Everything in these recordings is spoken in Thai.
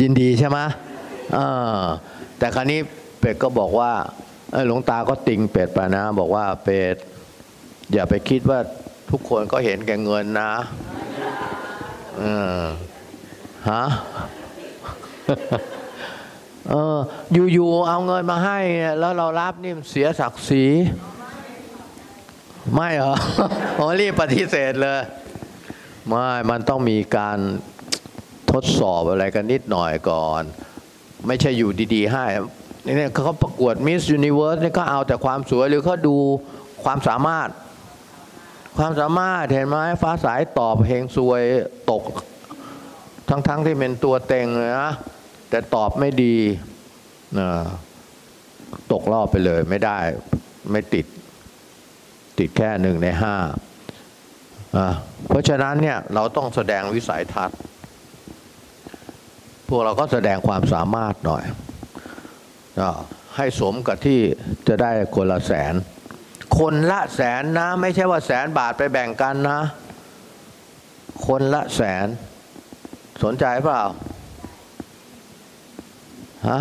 ยินดีใช่ไหมแต่คราวนี้เป็ดก็บอกว่าหลวงตาก็ติงเป็ดไปนะ บอกว่าเป็ดอย่าไปคิดว่าทุกคนก็เห็นแก่เงินนะอฮะเอออยู่ๆเอาเงินมาให้ แล้วเรารับนี่มเสียศักดิ์ศรีไม่เหรอผมรีบปฏิเสธเลย ไม่ มันต้องมีการ ทดสอบอะไรกันนิดหน่อยก่อน ไม่ใช่อยู่ดีๆให้เนี่ยเขาประกวดมิส s u นิเวิร์สนี่ก็เอาแต่ความสวยหรือเขาดูความสามารถ ความสามารถเห็นไหมฟ้าสายตอบเพลงสวยตก ทั้งๆที่เป็นตัวเต็งเลยนะแต่ตอบไม่ดีนะตกรอบไปเลยไม่ได้ไม่ติด ติดแค่หนึ่งในห้าเพราะฉะนั้นเนี่ยเราต้องแสดงวิสัยทัศน์ พวกเราก็แสดงความสามารถหน่อยอาให้สมกับที่จะได้คนละแสน คนละแสนนะ ไม่ใช่ว่าแสนบาทไปแบ่งกันนะ คนละแสน สนใจเปล่าฮะ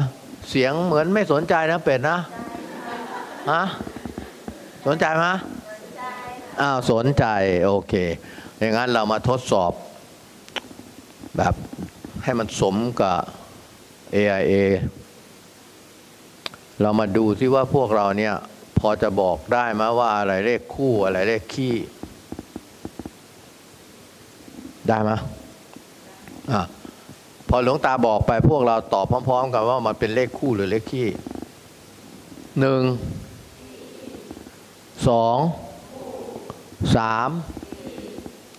เสียงเหมือนไม่สนใจนะเป็ดนะฮะสนใจไหมอ้าวสนใจ โอเคอย่างนั้นเรามาทดสอบแบบ ให้มันสมกับ AIA เรามาดูที่ว่าพวกเราเนี่ย พอจะบอกได้ไหมว่าอะไรเลขคู่อะไรเลขขี้ ได้ไหมอะพอหลวงตาบอกไปพวกเราตอบพร้อม ๆ กันว่ามันเป็นเลขคู่หรือเลขขี้หนึ่งสองสาม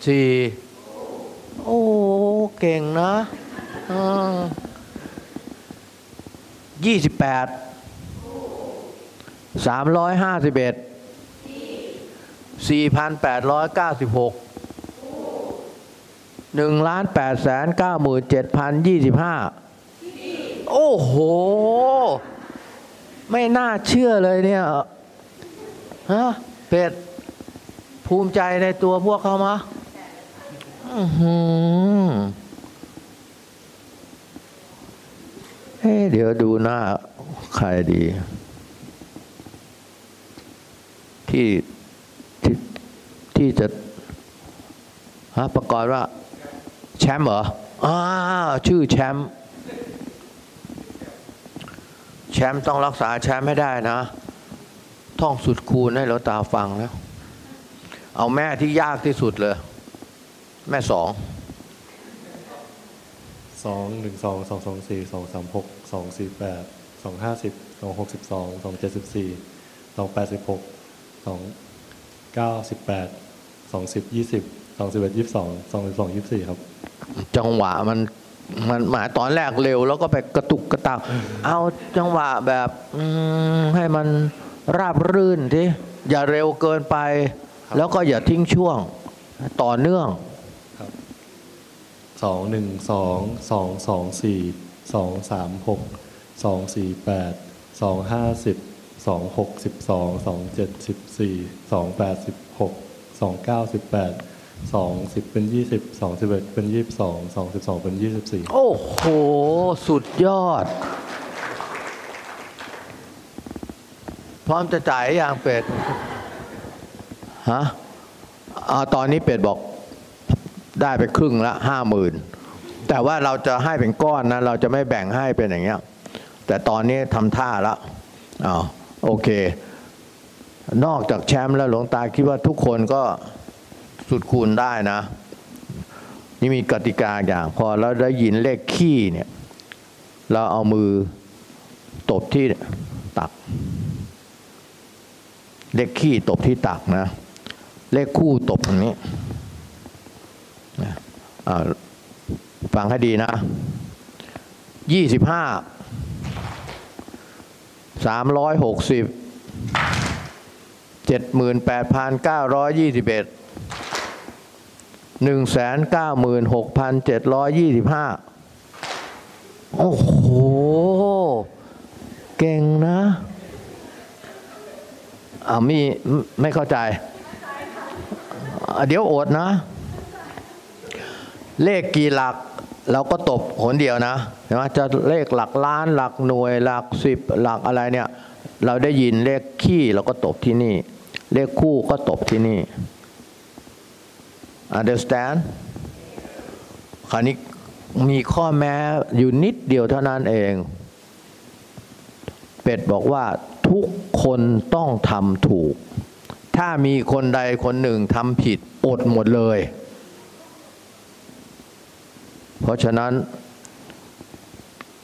สี่โอ้ เก่งนะ ยี่สิบแปดสามร้อยห้าสิบเอ็ดสี่พันแปดร้อยเก้าสิบหกหนึ่งล้านแปดแสนเก้าหมื่นเจ็ดพันยี่สิบห้าโอ้โห ไม่น่าเชื่อเลยเนี่ยฮะเป็ด ภูมิใจในตัวพวกเขามะอือหือ เฮ้เดี๋ยวดูหน้าใครดี ที่ที่ที่จะฮะประกอบว่า แชมป์เหรออ่าชื่อแชมป์แชมป์ต้องรักษาแชมป์ไม่ได้นะ ท่องสุดคูณให้เราตาฟังแล้วเอาแม่ที่ยากที่สุดเลย แม่สอง สองหนึ่งสองสองสองสี่สองสามหกสองสี่แปดสองห้าสิบสองหกสิบสองสองเจ็ดสิบสี่สองแปดสิบหกสองเก้าสิบแปดสองสิบยี่สิบสองสิบเอ็ดยี่สิบสองสองสิบสองยี่สิบสี่ครับ จังหวะมันมันหมายตอนแรกเร็ว แล้วก็ไปกระตุกกระตักเอาจังหวะแบบให้มันราบรื่นทีอย่าเร็วเกินไป แล้วก็อย่าทิ้งช่วงต่อเนื่อง สองหนึ่งสองสองสองสี่สองสามหกสองสี่แปดสองห้าสิบสองหกสิบสองสองเจ็ดสิบสี่สองแปดสิบหกสองเก้าสิบแปดสองสิบเป็นยี่สิบสองสิบเอ็ดเป็นยี่สิบสองสองสิบสองเป็นยี่สิบสี่โอ้โห สุดยอด พร้อมจะจ่ายอย่างเป็ด ฮะอ่าตอนนี้เป็ดบอก ได้ไปครึ่งละห้าหมื่นแต่ว่าเราจะให้เป็นก้อนนะเราจะไม่แบ่งให้เป็นอย่างเงี้ย แต่ตอนนี้ทำท่าละอ้าวโอเค นอกจากแชมป์แล้วหลวงตาคิดว่าทุกคนก็สุดคูณได้นะ นี่มีกติกาอย่าง พอเราได้ยินเลขขี้เนี่ย เราเอามือตบที่ตัก เลขขี้ตบที่ตักนะ เลขคู่ตบตรงนี้ ฟังให้ดีนะยี่สิบห้าสามร้อยหกสิบเจ็ดหมื่นแปดพันเก้าร้อยยี่สิบเอ็ดหนึ่งแสนเก้าหมื่นหกพันเจ็ดร้อยยี่สิบห้าโอ้โห เก่งนะอ่ามีไม่เข้าใจ เดี๋ยวอดนะ เลขกี่หลักเราก็ตบหนเดียวนะเห็นไหมจะเลขหลักล้านหลักหน่วยหลักสิบหลักอะไรเนี่ย เราได้ยินเลขขี้เราก็ตบที่นี่ เลขคู่ก็ตบที่นี่ understand คราวนี้มีข้อแม้อยู่นิดเดียวเท่านั้นเอง เป็ดบอกว่าทุกคนต้องทำถูก ถ้ามีคนใดคนหนึ่งทำผิดอดหมดเลย เพราะฉะนั้น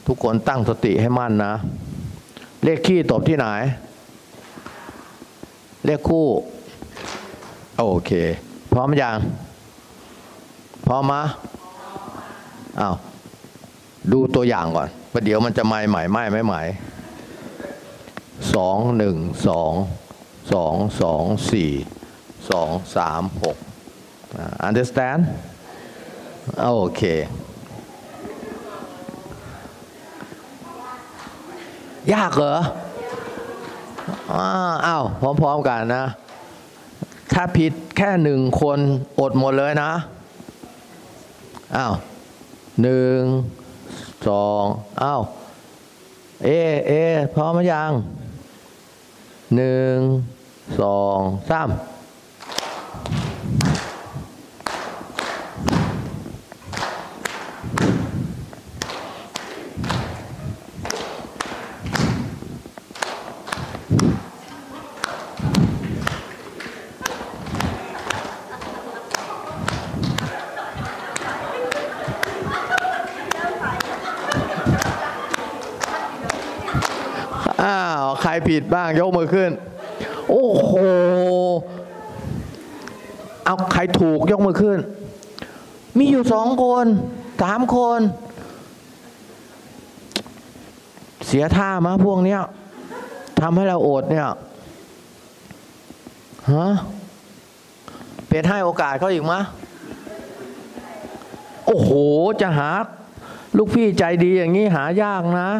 ทุกคนตั้งสติให้มั่นนะ เลขขี้ตบที่ไหน เลขคู่ โอเค พร้อมอยัง พร้อมมะอ้าวดูตัวอย่างก่อนประเดี๋ยวมันจะไม่ใหม่ไม่ไม่ใหม่สองหนึ่งสองสองสองสี่สองสามหกอ่า understand โอเค ยากเหรออ้าอ้าวพร้อมๆกันนะ ถ้าผิดแค่หนึ่งคนอดหมดเลยนะอ้าวหนึ่งสองอ้าวเอเอพร้อมหรือยังหนึ่งสองสาม ผิดบ้างยกมือขึ้น โอ้โห เอาใครถูกยกมือขึ้น มีอยู่สองคนสามคน เสียท่ามะพวกเนี้ยทำให้เราอดเนี่ยฮะเป็นให้โอกาสเขาอีกมะโอ้โห จะหา ลูกพี่ใจดีอย่างนี้หายากนะ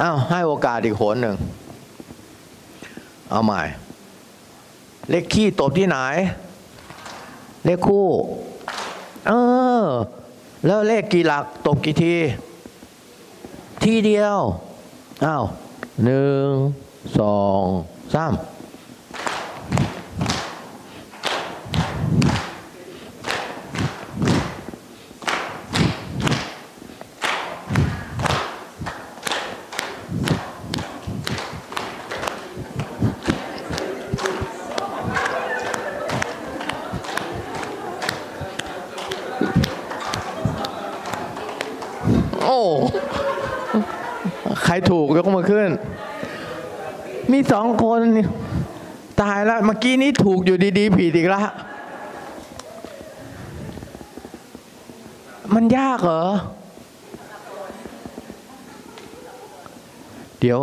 อ้าว ให้โอกาสอีกหนหนึ่ง เอาใหม่ เลขขี้ตบที่ไหน เลขคู่ เออ แล้วเลขกี่หลักตบกี่ที ทีเดียว อ้าวหนึ่งสองสาม สองคน ตายแล้ว เมื่อกี้นี้ถูกอยู่ดี ๆ ผิดอีกแล้วมันยากเหรอ เดี๋ยว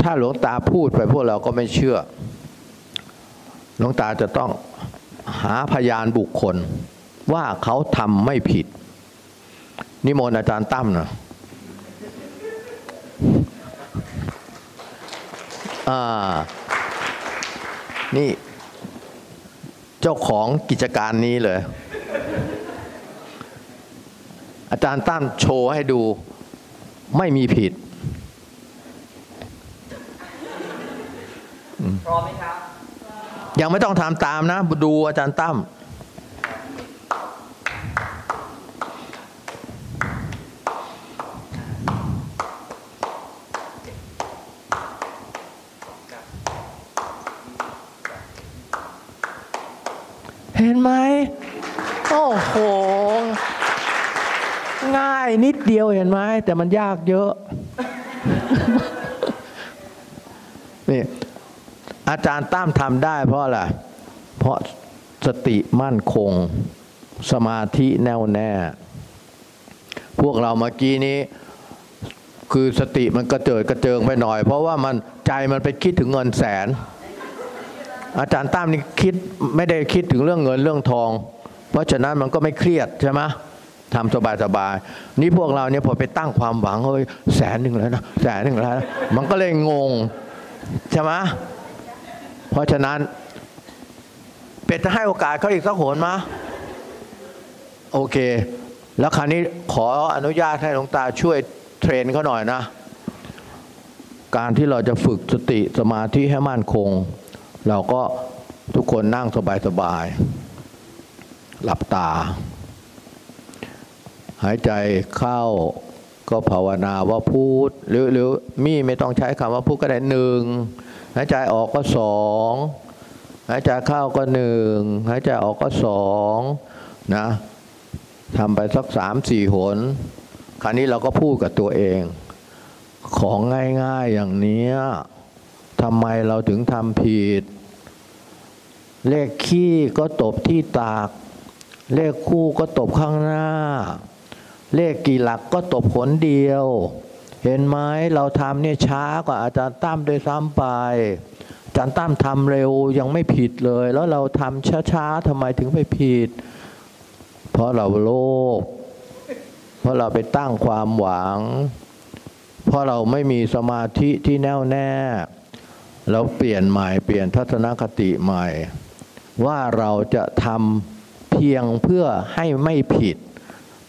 ถ้าหลวงตาพูดไปพวกเราก็ไม่เชื่อ หลวงตาจะต้องหาพยานบุคคล ว่าเขาทำไม่ผิด นิมนต์อาจารย์ตั้มหนะ อ่า นี่ เจ้าของกิจการนี้เลย อาจารย์ตั้มโชว์ให้ดู ไม่มีผิด พร้อมไหมครับ ยังไม่ต้องทำตามนะ ดูอาจารย์ตั้ม เห็นไหมโอ้โห ง่ายนิดเดียวเห็นไหมแต่มันยากเยอะ นี่ อาจารย์ตั้มทำได้เพราะอะไร เพราะสติมั่นคง สมาธิแน่วแน่ พวกเราเมื่อกี้นี้ คือสติมันกระเจิดกระเจิงไปหน่อย เพราะว่ามันใจมันไปคิดถึงเงินแสน อาจารย์ตั้มนี่คิดไม่ได้คิดถึงเรื่องเงินเรื่องทอง เพราะฉะนั้นมันก็ไม่เครียดใช่ไหมทำสบายๆนี่พวกเราเนี่ยพอไปตั้งความหวังเฮ้ยแสนหนึ่งแล้วนะแสนหนึ่งแล้วนะมันก็เลยงงใช่ไหมเพราะฉะนั้น เป็ดจะให้โอกาสเขาอีกสักโหนมาโอเค แล้วคราวนี้ขออนุญาตให้หลวงตาช่วยเทรนเขาหน่อยนะ การที่เราจะฝึกสติสมาธิให้มั่นคง เราก็ทุกคนนั่งสบายๆ หลับตา หายใจเข้าก็ภาวนาว่าพูด หรือหรือมีไม่ต้องใช้คำว่าพูดก็ได้หนึ่งหายใจออกก็สองหายใจเข้าก็หนึ่งหายใจออกก็สองนะทำไปสักสามสี่หน คราวนี้เราก็พูดกับตัวเอง ของง่ายๆอย่างนี้ทำไมเราถึงทำผิด เลขขี้ก็ตบที่ตาก เลขคู่ก็ตบข้างหน้า เลขกี่หลักก็ตบผลเดียว เห็นไหมเราทำเนี่ยช้ากว่าอาจารย์ตั้มด้วยซ้ำไปอาจารย์ตั้มทำเร็วยังไม่ผิดเลย แล้วเราทำช้าๆทำไมถึงไปผิด เพราะเราโลภเพราะเราไปตั้งความหวัง เพราะเราไม่มีสมาธิที่แน่วแน่เราเปลี่ยนใหม่ เปลี่ยนทัศนคติใหม่ ว่าเราจะทำเพียงเพื่อให้ไม่ผิด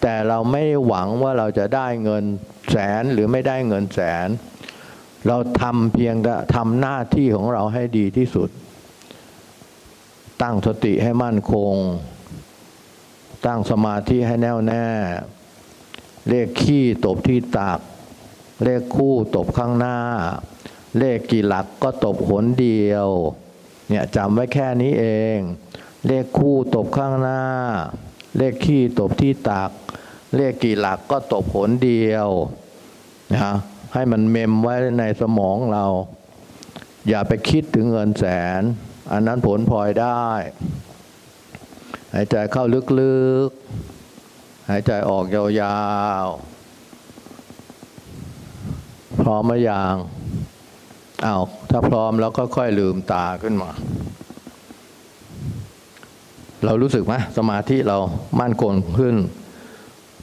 แต่เราไม่หวังว่าเราจะได้เงินแสนหรือไม่ได้เงินแสน เราทำเพียงแต่ทำหน้าที่ของเราให้ดีที่สุด ตั้งสติให้มั่นคง ตั้งสมาธิให้แน่วแน่ เลขขี้ตบที่ตัก เลขคู่ตบข้างหน้า เลขกี่หลักก็ตบหนเดียว เนี่ยจำไว้แค่นี้เอง เลขคู่ตบข้างหน้า เลขขี้ตบที่ตัก เลขกี่หลักก็ตบหนเดียวนะให้มันเมมไว้ในสมองเรา อย่าไปคิดถึงเงินแสน อันนั้นผลพลอยได้ หายใจเข้าลึกๆ หายใจออกยาวๆ พร้อมไหมยัง อ้าวถ้าพร้อมแล้วก็ค่อยลืมตาขึ้นมา เรารู้สึกไหมสมาธิเรามั่นคงขึ้น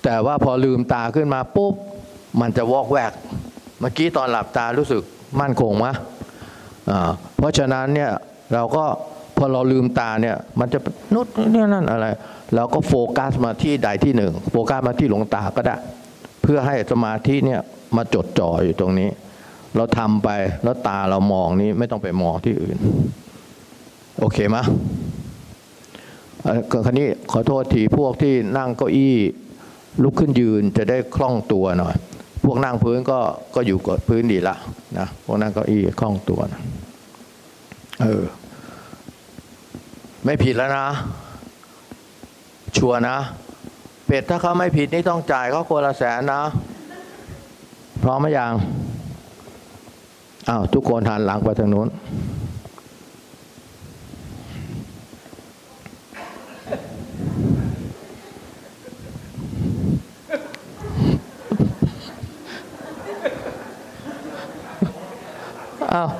แต่ว่าพอลืมตาขึ้นมาปุ๊บ มันจะวอกแวก เมื่อกี้ตอนหลับตารู้สึกมั่นคงไหมอ่าเพราะฉะนั้นเนี่ยเราก็พอเราลืมตาเนี่ย มันจะนุดเนี่ยนั่นอะไรเราก็โฟกัสมาที่ใดที่หนึ่ง โฟกัสมาที่หลวงตาก็ได้ เพื่อให้สมาธิเนี่ยมาจดจ่ออยู่ตรงนี้ เราทำไปแล้วตาเรามองนี้ไม่ต้องไปมองที่อื่น โอเคไหมเออคราวนี้ขอโทษทีพวกที่นั่งเก้าอี้ลุกขึ้นยืนจะได้คล่องตัวหน่อย พวกนั่งพื้นก็ก็อยู่กับพื้นดีละนะพวกนั่งเก้าอี้คล่องตัวนะเออ ไม่ผิดแล้วนะ ชัวร์นะ เป็ดถ้าเขาไม่ผิดนี่ต้องจ่ายเขาคนละแสนนะ พร้อมไหมยัง อ้าวทุกคนหันหลังไปทางโน้น อ้าว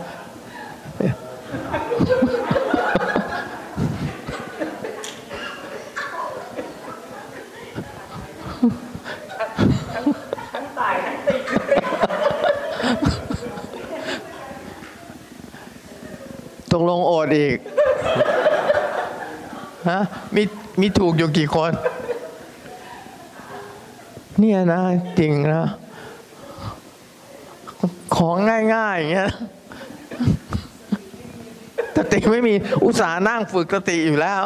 ตกลงโอดอีก ฮะ มีถูกอยู่กี่คน เนี่ยนะ จริงนะ ของง่ายๆอย่างเงี้ยสติไม่มีอุตส่าห์นั่งฝึกสติอยู่แล้ว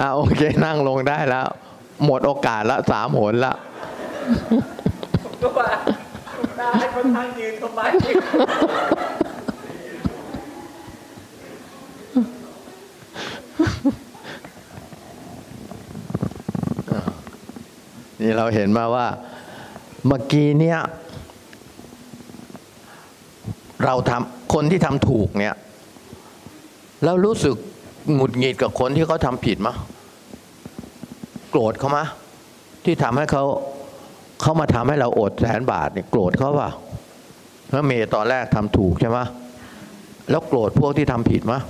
อ่าโอเค นั่งลงได้แล้ว หมดโอกาสละสามหนละก็ว่าคุณตาให้คนทางยืนทำไม เราเห็นมาว่าเมื่อกี้เนี่ยเราทำคนที่ทำถูกเนี่ยแล้วรู้สึกหงุดหงิดกับคนที่เขาทำผิดมะโกรธเขามะที่ทำให้เขาเขามาทำให้เราอดแสนบาทเนี่ยโกรธเขาป่ะแล้วเมย์ตอนแรกทำถูกใช่ไหมแล้วโกรธพวกที่ทำผิดมะ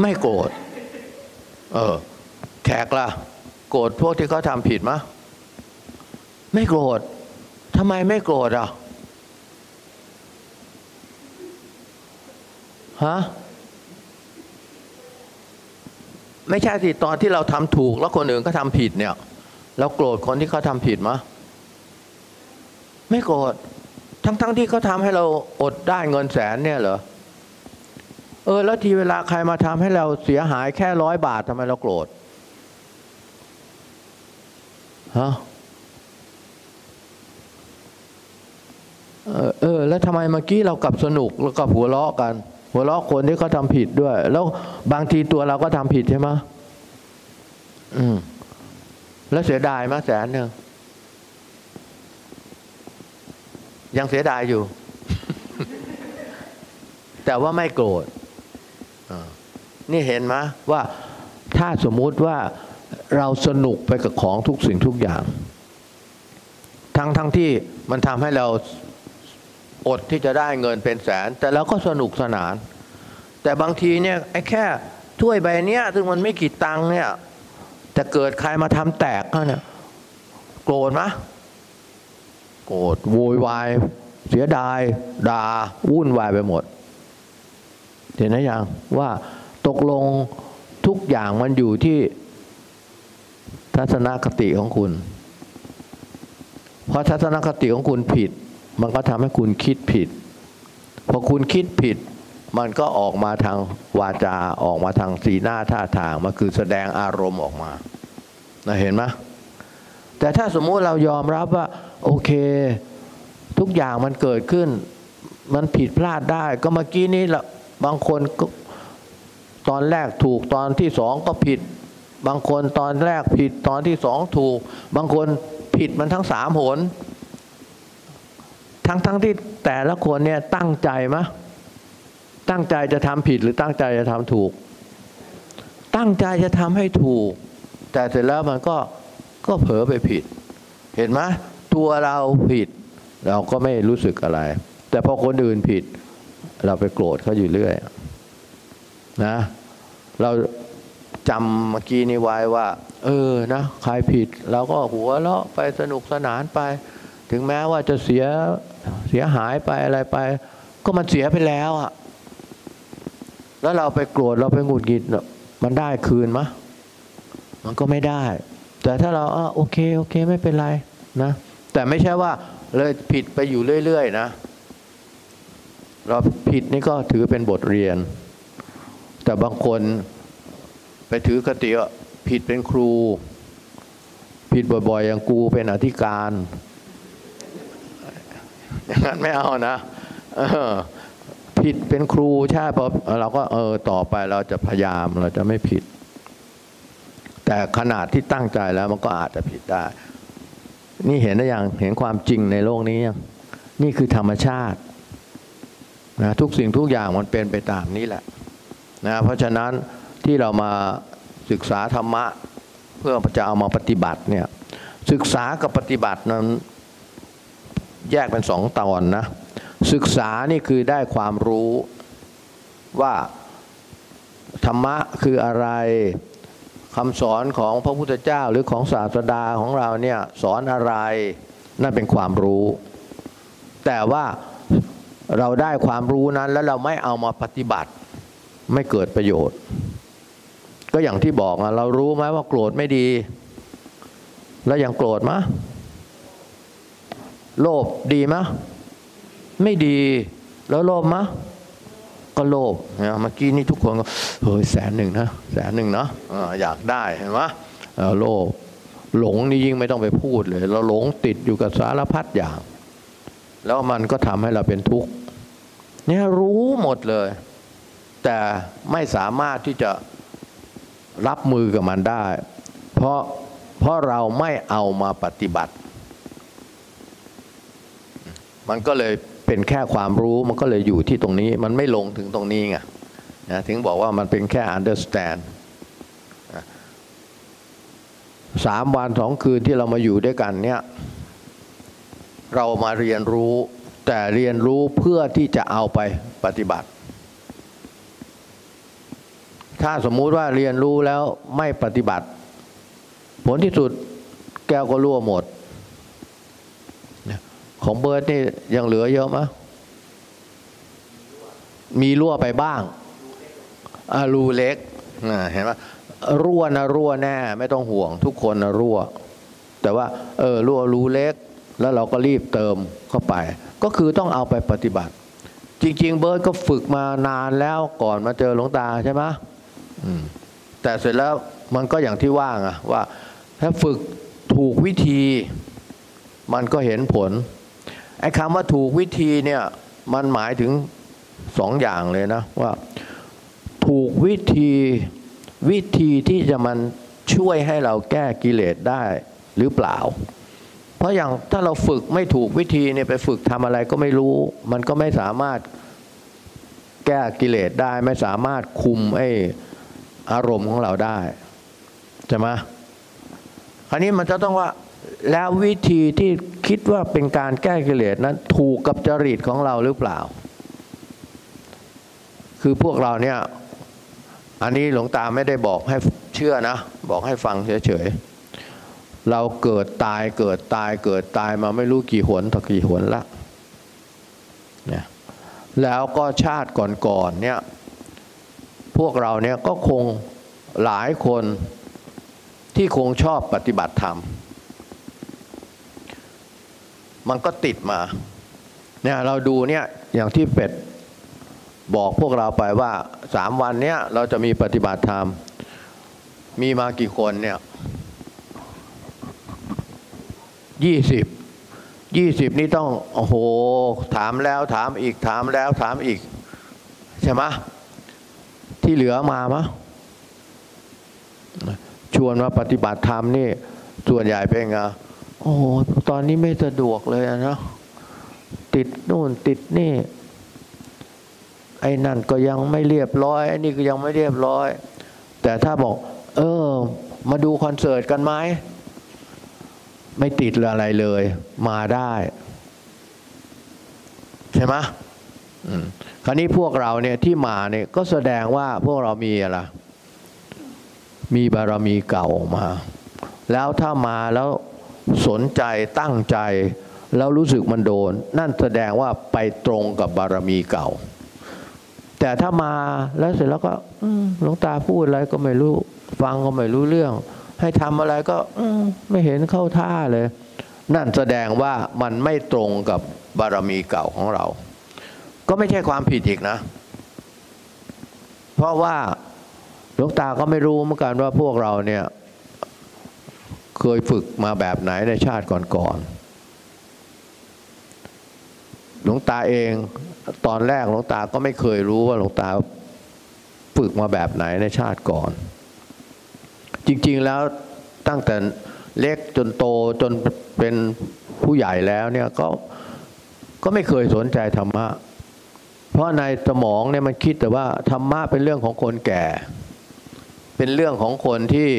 ไม่โกรธเออแขกล่ะ รธพวกที่เขาทำผิดมะ ไม่โกรธทำไมไม่โกรธอะฮะไม่ใช่สิตอนที่เราทำถูกแล้วคนอื่นก็ทำผิดเนี่ย เราโกรธคนที่เขาทำผิดมะ ไม่โกรธทั้งๆที่เขาทำให้เราอดได้เงินแสนเนี่ยเหรอเออแล้วทีเวลาใครมาทำให้เราเสียหายแค่ร้อยบาททำไมเราโกรธ ฮะเออ แล้วทำไมเมื่อกี้เรากลับสนุกแล้วก็หัวเราะกัน หัวเราะคนที่เขาทำผิดด้วย แล้วบางทีตัวเราก็ทำผิดใช่ไหมอืม แล้วเสียดายไหมแสนหนึ่งยังเสียดายอยู่ แต่ว่าไม่โกรธนี่เห็นไหมว่าถ้าสมมุติว่า เราสนุกไปกับของทุกสิ่งทุกอย่าง ทั้งทั้งที่มันทำให้เราอดที่จะได้เงินเป็นแสน แต่เราก็สนุกสนาน แต่บางทีเนี่ยไอ้แค่ถ้วยใบเนี้ยซึ่งมันไม่กี่ตังค์เนี่ยแต่เกิดใครมาทำแตกก็เนี่ยโกรธไหมโกรธโวยวายเสียดายด่าวุ่นวายไปหมด เห็นนะยังว่าตกลงทุกอย่างมันอยู่ที่ ทัศนคติของคุณ เพราะทัศนคติของคุณผิด มันก็ทำให้คุณคิดผิด พอคุณคิดผิด มันก็ออกมาทางวาจาออกมาทางสีหน้าท่าทางมันคือแสดงอารมณ์ออกมานะเห็นไหมแต่ถ้าสมมุติเรายอมรับว่า โอเค ทุกอย่างมันเกิดขึ้น มันผิดพลาดได้ ก็เมื่อกี้นี้ละบางคนก็ตอนแรกถูกตอนที่สองก็ผิด บางคนตอนแรกผิดตอนที่สองถูก บางคนผิดมันทั้งสามหน ทั้งทั้งที่แต่ละคนเนี่ยตั้งใจมะ ตั้งใจจะทำผิดหรือตั้งใจจะทำถูก ตั้งใจจะทำให้ถูก แต่เสร็จแล้วมันก็ก็เผลอไปผิด เห็นไหมตัวเราผิด เราก็ไม่รู้สึกอะไร แต่พอคนอื่นผิด เราไปโกรธเขาอยู่เรื่อย นะ เรา จำเมื่อกี้นี้ไว้ว่า เออนะใครผิดเราก็หัวเราะไปสนุกสนานไป ถึงแม้ว่าจะเสียเสียหายไปอะไรไป ก็มันเสียไปแล้วอะแล้วเราไปโกรธเราไปหงุดหงิดมันได้คืนมะมันก็ไม่ได้ แต่ถ้าเราอะโอเคโอเคไม่เป็นไรนะแต่ไม่ใช่ว่าเลยผิดไปอยู่เรื่อยๆนะ เราผิดนี่ก็ถือเป็นบทเรียน แต่บางคน ไปถือคติว่าผิดเป็นครู ผิดบ่อยๆ อย่างกูเป็นอธิการ อย่างนั้นไม่เอานะออผิดเป็นครูใช่พอเราก็เออต่อไปเราจะพยายามเราจะไม่ผิด แต่ขนาดที่ตั้งใจแล้วมันก็อาจจะผิดได้ นี่เห็นได้ยังเห็นความจริงในโลกนี้ยังนี่คือธรรมชาตินะทุกสิ่งทุกอย่างมันเป็นไปตามนี้แหละนะเพราะฉะนั้น ที่เรามาศึกษาธรรมะ เพื่อจะเอามาปฏิบัติเนี่ยศึกษากับปฏิบัตินั้นแยกเป็นสองตอนนะศึกษานี่คือได้ความรู้ว่าธรรมะคืออะไรคำสอนของพระพุทธเจ้าหรือของศาสดาของเราเนี่ยสอนอะไรนั่นเป็นความรู้ แต่ว่าเราได้ความรู้นั้นแล้วเราไม่เอามาปฏิบัติไม่เกิดประโยชน์ ก็อย่างที่บอกอะเรารู้ไหมว่าโกรธไม่ดี แล้วยังโกรธมะโลภดีมะไม่ดีแล้วโลภมะก็โลภนะเมื่อกี้นี่ทุกคนก็เฮ้ยแสนหนึ่งนะแสนหนึ่งเนาะอยากได้เห็นไหมโลภหลงนี่ยิ่งไม่ต้องไปพูดเลย เราหลงติดอยู่กับสารพัดอย่าง แล้วมันก็ทำให้เราเป็นทุกข์เนี่ยรู้หมดเลย แต่ไม่สามารถที่จะ รับมือกับมันได้ เพราะเพราะเราไม่เอามาปฏิบัติ มันก็เลยเป็นแค่ความรู้มันก็เลยอยู่ที่ตรงนี้ มันไม่ลงถึงตรงนี้ไงนะถึงบอกว่ามันเป็นแค่ understand สามวันสองคืนที่เรามาอยู่ด้วยกันเนี่ยเรามาเรียนรู้แต่เรียนรู้เพื่อที่จะเอาไปปฏิบัติ ถ้าสมมุติว่าเรียนรู้แล้วไม่ปฏิบัติ ผลที่สุดแก้วก็รั่วหมด ของเบิร์ดนี่ยังเหลือเยอะมะมีรั่วไปบ้างอารูเล็กเห็นไหมรั่วนะรั่วแน่ ไม่ต้องห่วง ทุกคนนะรั่ว แต่ว่า เออรั่วรูเล็ก แล้วเราก็รีบเติมเข้าไป ก็คือต้องเอาไปปฏิบัติ จริง ๆ เบิร์ดก็ฝึกมานานแล้วก่อนมาเจอหลวงตาใช่ไหม แต่เสร็จแล้วมันก็อย่างที่ว่างอะว่า ถ้าฝึกถูกวิธีมันก็เห็นผลไอ้คำว่าถูกวิธีเนี่ยมันหมายถึงสองอย่างเลยนะว่า ถูกวิธีวิธีที่จะมันช่วยให้เราแก้กิเลสได้หรือเปล่า เพราะอย่างถ้าเราฝึกไม่ถูกวิธีเนี่ยไปฝึกทำอะไรก็ไม่รู้ มันก็ไม่สามารถแก้กิเลสได้ไม่สามารถคุมไอ้ อารมณ์ของเราได้ใช่ไหมคราวนี้มันจะต้องว่าแล้ววิธีที่คิดว่าเป็นการแก้กิเลสนั้นถูกกับจริตของเราหรือเปล่า คือพวกเราเนี่ยอันนี้หลวงตาไม่ได้บอกให้เชื่อนะ บอกให้ฟังเฉยๆ เราเกิดตายเกิดตายเกิดตายมาไม่รู้กี่หนต่อกี่หนละเนี่ยแล้วก็ชาติก่อนๆเนี่ย พวกเราเนี่ยก็คงหลายคนที่คงชอบปฏิบัติธรรม มันก็ติดมาเนี่ยเราดูเนี่ยอย่างที่เป็ดบอกพวกเราไปว่าสามวันเนี้ยเราจะมีปฏิบัติธรรม มีมากี่คนเนี่ยยี่สิบยี่สิบนี่ต้อง โอ้โห ถามแล้วถามอีกถามแล้วถามอีก ใช่ไหม ที่เหลือมามะชวนมาปฏิบัติธรรมนี่ส่วนใหญ่เป็นไงโอ้ตอนนี้ไม่สะดวกเลยอะนะติดนู่นติดนี่ ไอ้นั่นก็ยังไม่เรียบร้อยไอ้นี่ก็ยังไม่เรียบร้อย แต่ถ้าบอก เออ มาดูคอนเสิร์ตกันไหมไม่ติดอะไรเลย มาได้ ใช่ไหมอืม คราวนี้พวกเราเนี่ยที่มาเนี่ยก็แสดงว่าพวกเรามีอะไรมีบารมีเก่าออกมา แล้วถ้ามาแล้วสนใจตั้งใจ แล้วรู้สึกมันโดน นั่นแสดงว่าไปตรงกับบารมีเก่า แต่ถ้ามาแล้วเสร็จแล้วก็หลวงตาพูดอะไรก็ไม่รู้ ฟังก็ไม่รู้เรื่อง ให้ทำอะไรก็ไม่เห็นเข้าท่าเลย นั่นแสดงว่ามันไม่ตรงกับบารมีเก่าของเรา ก็ไม่ใช่ความผิดอีกนะ เพราะว่าหลวงตาก็ไม่รู้เหมือนกันว่าพวกเราเนี่ย เคยฝึกมาแบบไหนในชาติก่อนๆหลวงตาเองตอนแรกหลวงตาก็ไม่เคยรู้ว่าหลวงตาฝึกมาแบบไหนในชาติก่อน จริงๆแล้วตั้งแต่เล็กจนโตจนเป็นผู้ใหญ่แล้วเนี่ยก็ก็ไม่เคยสนใจธรรมะ เพราะในสมองเนี่ยมันคิดแต่ว่าธรรมะเป็นเรื่องของคนแก่ เป็นเรื่องของคนที่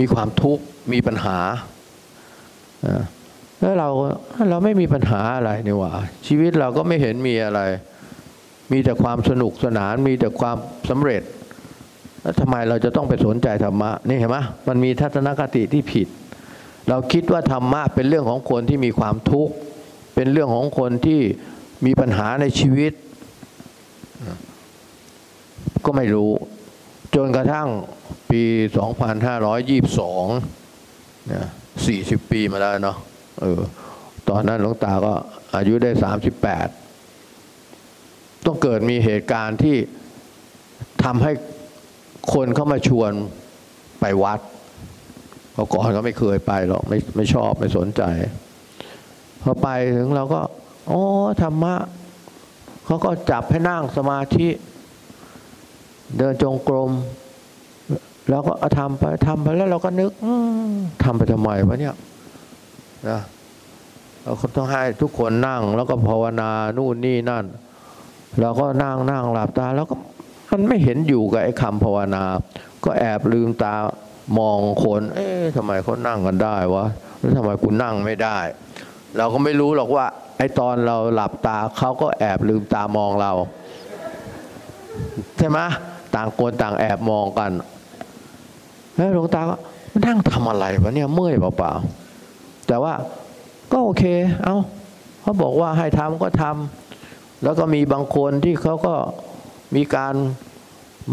มีความทุกข์มีปัญหาอ่าแล้วเราเราไม่มีปัญหาอะไรนี่หว่า ชีวิตเราก็ไม่เห็นมีอะไร มีแต่ความสนุกสนาน มีแต่ความสำเร็จแล้วทำไมเราจะต้องไปสนใจธรรมะนี่เห็นไหมมันมีทัศนคติที่ผิด เราคิดว่าธรรมะเป็นเรื่องของคนที่มีความทุกข์เป็นเรื่องของคนที่ มีปัญหาในชีวิต ก็ไม่รู้ จนกระทั่งปี 2522นี่ย40 ปีมาแล้วเนาะเออตอนนั้นหลวงตาก็อายุได้ 38 ต้องเกิดมีเหตุการณ์ที่ทำให้คนเข้ามาชวนไปวัดเขาก่อนก็ไม่เคยไปหรอกไม่ไม่ชอบไม่สนใจพอไปถึงเราก็ อ๋อธรรมะเขาก็จับให้นั่งสมาธิ เดินจงกรมแล้วก็ทำไปทำไปแล้วเราก็นึกทำไปทำไมวะเนี่ยนะเราต้องให้ทุกคนนั่ง แล้วก็ภาวนานู่นนี่นั่นเราก็นั่งนั่งหลับตา แล้วก็มันไม่เห็นอยู่กับไอ้คำภาวนา ก็แอบลืมตามองคน เอ๊ะทำไมเขานั่งกันได้วะแล้วทำไมกูนั่งไม่ได้ เราก็ไม่รู้หรอกว่า ไอตอนเราหลับตาเขาก็แอบลืมตามองเรา ใช่ไหมต่างคนต่างแอบมองกัน แล้วหลวงตาก็นั่งทำอะไรวะเนี่ยเมื่อยเปล่าๆแต่ว่าก็โอเค เอาเขาบอกว่าให้ทำก็ทำแล้วก็มีบางคนที่เขาก็มีการ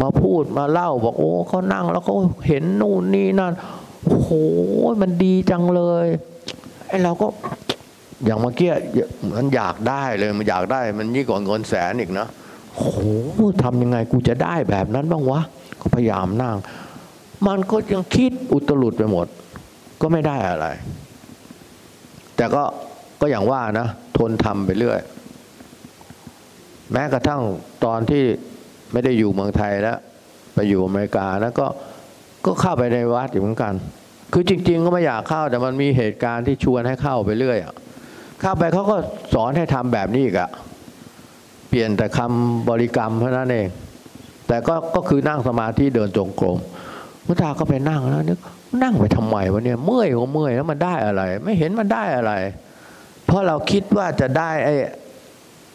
มาพูดมาเล่าบอกโอ้เขานั่งแล้วเขาเห็นนู่นนี่นั่นโอ้โหมันดีจังเลยไอเราก็ อย่างเมื่อกี้มันอยากได้เลยมันอยากได้มันยิ่งกว่าเงินแสนอีกนะโอ้โหทำยังไงกูจะได้แบบนั้นบ้างวะก็พยายามนั่ง มันก็ยังคิดอุตลุดไปหมด ก็ไม่ได้อะไร แต่ก็ก็อย่างว่านะทนทำไปเรื่อย แม้กระทั่งตอนที่ไม่ได้อยู่เมืองไทยแล้ว ไปอยู่อเมริกานะก็ก็เข้าไปในวัดอยู่เหมือนกัน คือจริง ๆ ก็ไม่อยากเข้าแต่มันมีเหตุการณ์ที่ชวนให้เข้าไปเรื่อยอะ เข้าไปเขาก็สอนให้ทำแบบนี้อีกอะเปลี่ยนแต่คำบริกรรมเท่านั้นเอง แต่ก็ก็คือนั่งสมาธิเดินจงกรมมุตาก็ไปนั่งแล้วนึกนั่งไปทำไมวะเนี่ยเมื่อยก็เมื่อยแล้วมันได้อะไร ไม่เห็นมันได้อะไร เพราะเราคิดว่าจะได้ไอ้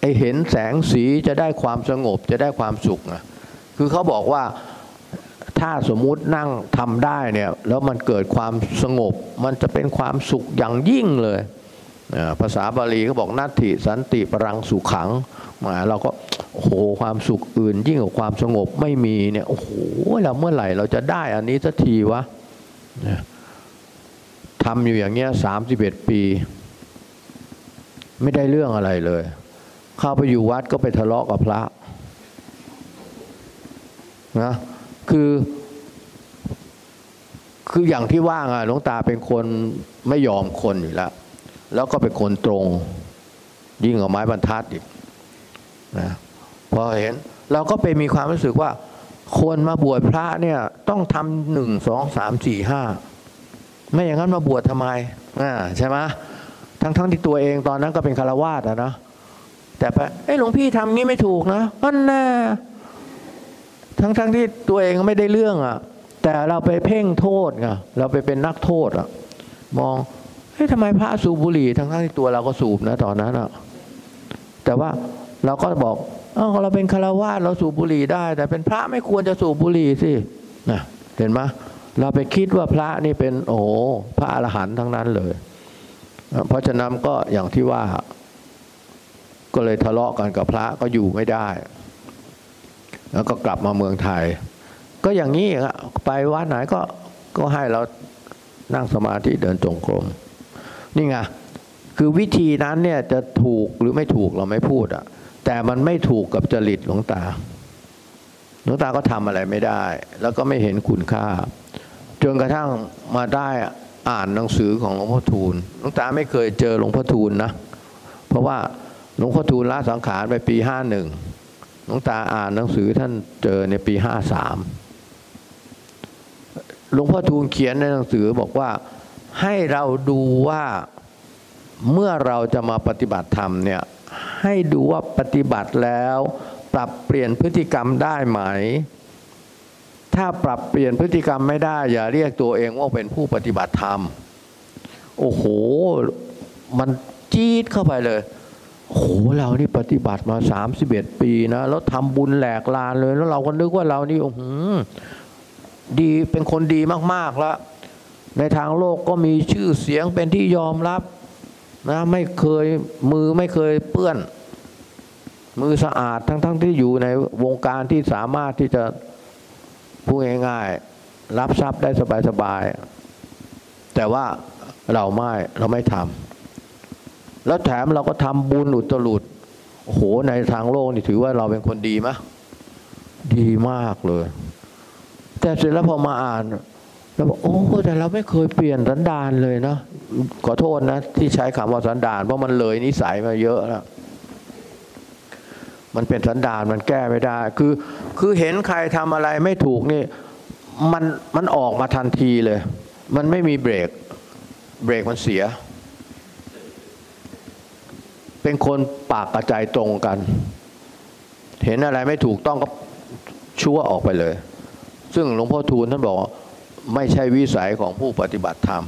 ไอ้เห็นแสงสีจะได้ความสงบจะได้ความสุขอะคือเขาบอกว่าถ้าสมมุตินั่งทำได้เนี่ยแล้วมันเกิดความสงบ มันจะเป็นความสุขอย่างยิ่งเลย ภาษาบาลีเขาบอกนัตถิสันติปรังสุขังมาเราก็โอ้โหความสุขอื่น ยิ่งกว่าความสงบไม่มีเนี่ยโอ้โหเราเมื่อไหร่เราจะได้อันนี้สักทีวะทำอยู่อย่างเงี้ยสามสิบเอ็ดปี ไม่ได้เรื่องอะไรเลย เข้าไปอยู่วัดก็ไปทะเลาะกับพระนะคือคืออย่างที่ว่างอะหลวงตาเป็นคนไม่ยอมคนอยู่แล้ว แล้วก็เป็นคนตรง ยิ่งกว่าไม้บรรทัดอีกนะพอเห็นเราก็ไปมีความรู้สึกว่า คนมาบวชพระเนี่ยต้องทำหนึ่งสองสามสี่ห้าไม่อย่างนั้นมาบวชทำไมอ่าใช่ไหมทั้งทั้งที่ตัวเองตอนนั้นก็เป็นคารวาสอะนะแต่ไปเอ้หลวงพี่ทำงี้ไม่ถูกนะมันแน่ทั้งทั้งที่ตัวเองไม่ได้เรื่องอะแต่เราไปเพ่งโทษไงเราไปเป็นนักโทษอะมอง เฮ้ยทำไมพระสูบบุหรี่ทั้งๆที่ตัวเราก็สูบนะตอนนั้นอะแต่ว่าเราก็บอกเอ้าเราเป็นคารวาสเราสูบบุหรี่ได้ แต่เป็นพระไม่ควรจะสูบบุหรี่สินะเห็นไหมเราไปคิดว่าพระนี่เป็นโอ้พระอรหันต์ทั้งนั้นเลย เพราะฉะนั้นก็อย่างที่ว่า ก็เลยทะเลาะกันกับพระก็อยู่ไม่ได้ แล้วก็กลับมาเมืองไทย ก็อย่างนี้อะไปวัดไหนก็ก็ให้เรานั่งสมาธิเดินจงกรม นี่ไงคือวิธีนั้นเนี่ยจะถูกหรือไม่ถูกเราไม่พูดอะแต่มันไม่ถูกกับจริตหลวงตาหลวงตาก็ทำอะไรไม่ได้ แล้วก็ไม่เห็นคุณค่า จนกระทั่งมาได้อ่านหนังสือของหลวงพ่อทูลหลวงตาไม่เคยเจอหลวงพ่อทูลนะ เพราะว่าหลวงพ่อทูลละสังขารไปปีห้าหนึ่งหลวงตาอ่านหนังสือท่านเจอในปีห้าสามหลวงพ่อทูลเขียนในหนังสือบอกว่า ให้เราดูว่าเมื่อเราจะมาปฏิบัติธรรมเนี่ยให้ดูว่าปฏิบัติแล้วปรับเปลี่ยนพฤติกรรมได้ไหม ถ้าปรับเปลี่ยนพฤติกรรมไม่ได้ อย่าเรียกตัวเองว่าเป็นผู้ปฏิบัติธรรม โอ้โห มันจี๊ดเข้าไปเลยโอ้โหเรานี่ปฏิบัติมาสามสิบเอ็ดปีนะแล้วทำบุญแหลกลานเลย แล้วเราก็นึกว่าเรานี่โอ้โหดีเป็นคนดีมากๆแล้ว ในทางโลกก็มีชื่อเสียงเป็นที่ยอมรับนะไม่เคยมือไม่เคยเปื้อน มือสะอาดทั้งๆทที่อยู่ในวงการที่สามารถที่จะพูดง่ายๆ รับทรัพย์ได้สบายๆ แต่ว่าเราไม่เราไม่ทำแล้วแถมเราก็ทำบุญอุตรุดโอ้โหในทางโลกนี่ถือว่าเราเป็นคนดีไหมดีมากเลย แต่เสร็จแล้วพอมาอ่าน เราบอกโอ้แต่เราไม่เคยเปลี่ยนสันดานเลยเนาะขอโทษนะ ที่ใช้คำว่าสันดานเพราะมันเลยนิสัยมาเยอะแล้วมันเป็นสันดานมันแก้ไม่ได้ คือ คือเห็นใครทำอะไรไม่ถูกนี่ มันมันออกมาทันทีเลย มันไม่มีเบรก เบรกมันเสีย เป็นคนปากกระจายตรงกัน เห็นอะไรไม่ถูกต้องก็ชั่วออกไปเลย ซึ่งหลวงพ่อทูลท่านบอก ไม่ใช่วิสัยของผู้ปฏิบัติธรรม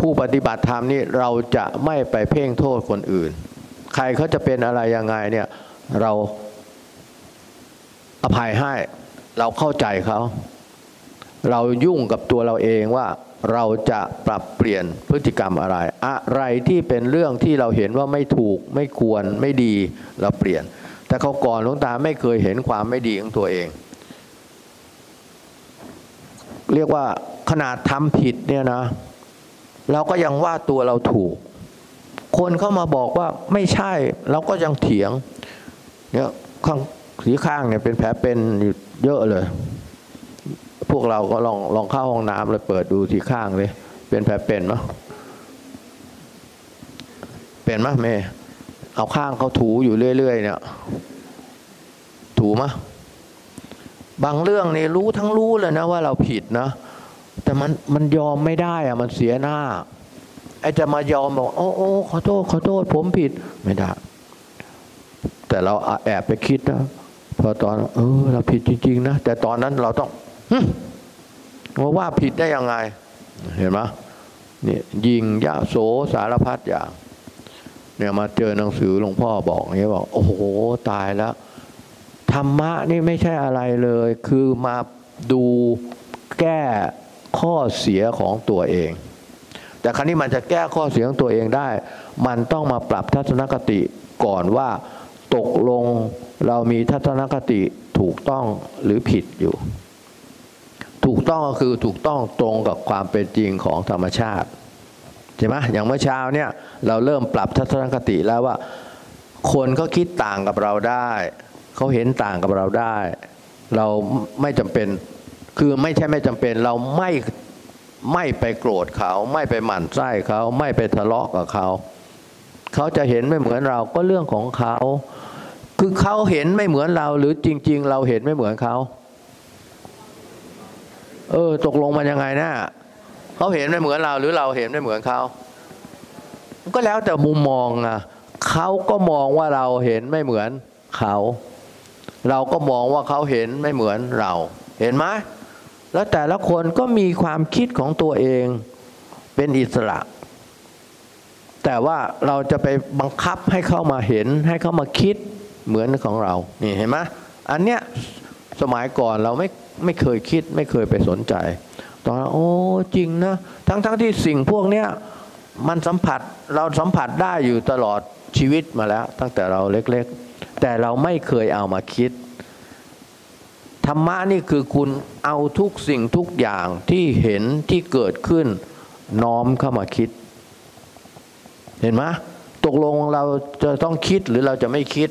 ผู้ปฏิบัติธรรมนี่เราจะไม่ไปเพ่งโทษคนอื่น ใครเขาจะเป็นอะไรยังไงเนี่ยเราอภัยให้เราเข้าใจเขาเรายุ่งกับตัวเราเองว่าเราจะปรับเปลี่ยนพฤติกรรมอะไร อะไรที่เป็นเรื่องที่เราเห็นว่าไม่ถูกไม่ควรไม่ดีเราเปลี่ยน แต่เขาก่อนหลวงตาไม่เคยเห็นความไม่ดีของตัวเอง เรียกว่าขนาดทำผิดเนี่ยนะ เราก็ยังว่าตัวเราถูก คนเข้ามาบอกว่าไม่ใช่เราก็ยังเถียงเนี่ยข้างสีข้างเนี่ยเป็นแผลเป็นอยู่เยอะเลย พวกเราก็ลองลองเข้าห้องน้ำเลยเปิดดูที่ข้างเลยเป็นแผลเป็นมั้ยเป็นมั้ยเมย์เอาข้างเขาถูอยู่เรื่อยๆเนี่ย ถูมะ บางเรื่องนี่รู้ทั้งรู้เลยนะว่าเราผิดนะ แต่มันมันยอมไม่ได้อะมันเสียหน้าไอ้จะมายอมบอกโอ้โอ้ขอโทษขอโทษผมผิดไม่ได้ แต่เราแอบไปคิดนะพอตอน เออ เราผิดจริง ๆ นะ แต่ตอนนั้นเราต้องว่าว่าผิดได้ยังไง เห็นไหมเนี่ยยิงยาโสสารพัดอย่าง เนี่ยมาเจอหนังสือหลวงพ่อบอกอย่างนี้บอก โอ้โห ตายแล้ว ธรรมะนี่ไม่ใช่อะไรเลย คือมาดูแก้ข้อเสียของตัวเอง แต่ครั้นี้มันจะแก้ข้อเสียของตัวเองได้ มันต้องมาปรับทัศนคติก่อนว่า ตกลงเรามีทัศนคติถูกต้องหรือผิดอยู่ ถูกต้องก็คือถูกต้องตรงกับความเป็นจริงของธรรมชาติใช่ไหมอย่างเมื่อเช้าเนี่ยเราเริ่มปรับทัศนคติแล้วว่า คนเขาคิดต่างกับเราได้ เขาเห็นต่างกับเราได้ เราไม่จำเป็น คือไม่ใช่ไม่จำเป็น เราไม่ไม่ไปโกรธเขา ไม่ไปหมั่นไส้เขา ไม่ไปทะเลาะกับเขา เขาจะเห็นไม่เหมือนเราก็เรื่องของเขา คือเขาเห็นไม่เหมือนเรา หรือจริง ๆ เราเห็นไม่เหมือนเขา เออ ตกลงมันยังไงนะเขาเห็นไม่เหมือนเรา หรือเราเห็นไม่เหมือนเขาก็แล้วแต่มุมมองอะเขาก็มองว่าเราเห็นไม่เหมือนเขา เราก็มองว่าเขาเห็นไม่เหมือนเรา เห็นไหมแล้วแต่ละคนก็มีความคิดของตัวเองเป็นอิสระ แต่ว่าเราจะไปบังคับให้เข้ามาเห็นให้เข้ามาคิดเหมือนของเรา นี่เห็นไหมอันเนี้ยสมัยก่อนเราไม่ไม่เคยคิดไม่เคยไปสนใจ ตอนนั้นโอ้จริงนะ ทั้งทั้งที่สิ่งพวกเนี้ยมันสัมผัสเราสัมผัสได้อยู่ตลอดชีวิตมาแล้ว ตั้งแต่เราเล็ก ๆ แต่เราไม่เคยเอามาคิด ธรรมะนี่คือคุณเอาทุกสิ่งทุกอย่างที่เห็นที่เกิดขึ้น น้อมเข้ามาคิด เห็นไหมตกลงเราจะต้องคิดหรือเราจะไม่คิด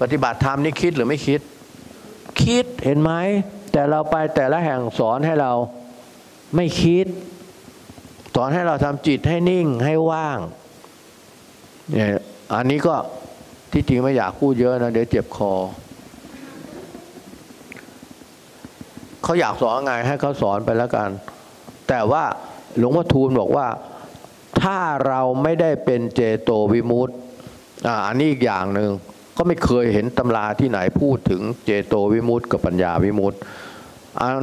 ปฏิบัติธรรมนี่คิดหรือไม่คิด คิดเห็นไหมแต่เราไปแต่ละแห่งสอนให้เราไม่คิด สอนให้เราทำจิตให้นิ่งให้ว่างเนี่ยอันนี้ก็ ที่จริงไม่อยากพูดเยอะนะเดี๋ยวเจ็บคอ เขาอยากสอนไงให้เขาสอนไปแล้วกัน แต่ว่าหลวงพ่อทูลบอกว่า ถ้าเราไม่ได้เป็นเจโตวิมุตต์อ่าอันนี้อีกอย่างหนึ่งก็ไม่เคยเห็นตำราที่ไหนพูดถึงเจโตวิมุตต์กับปัญญาวิมุตต์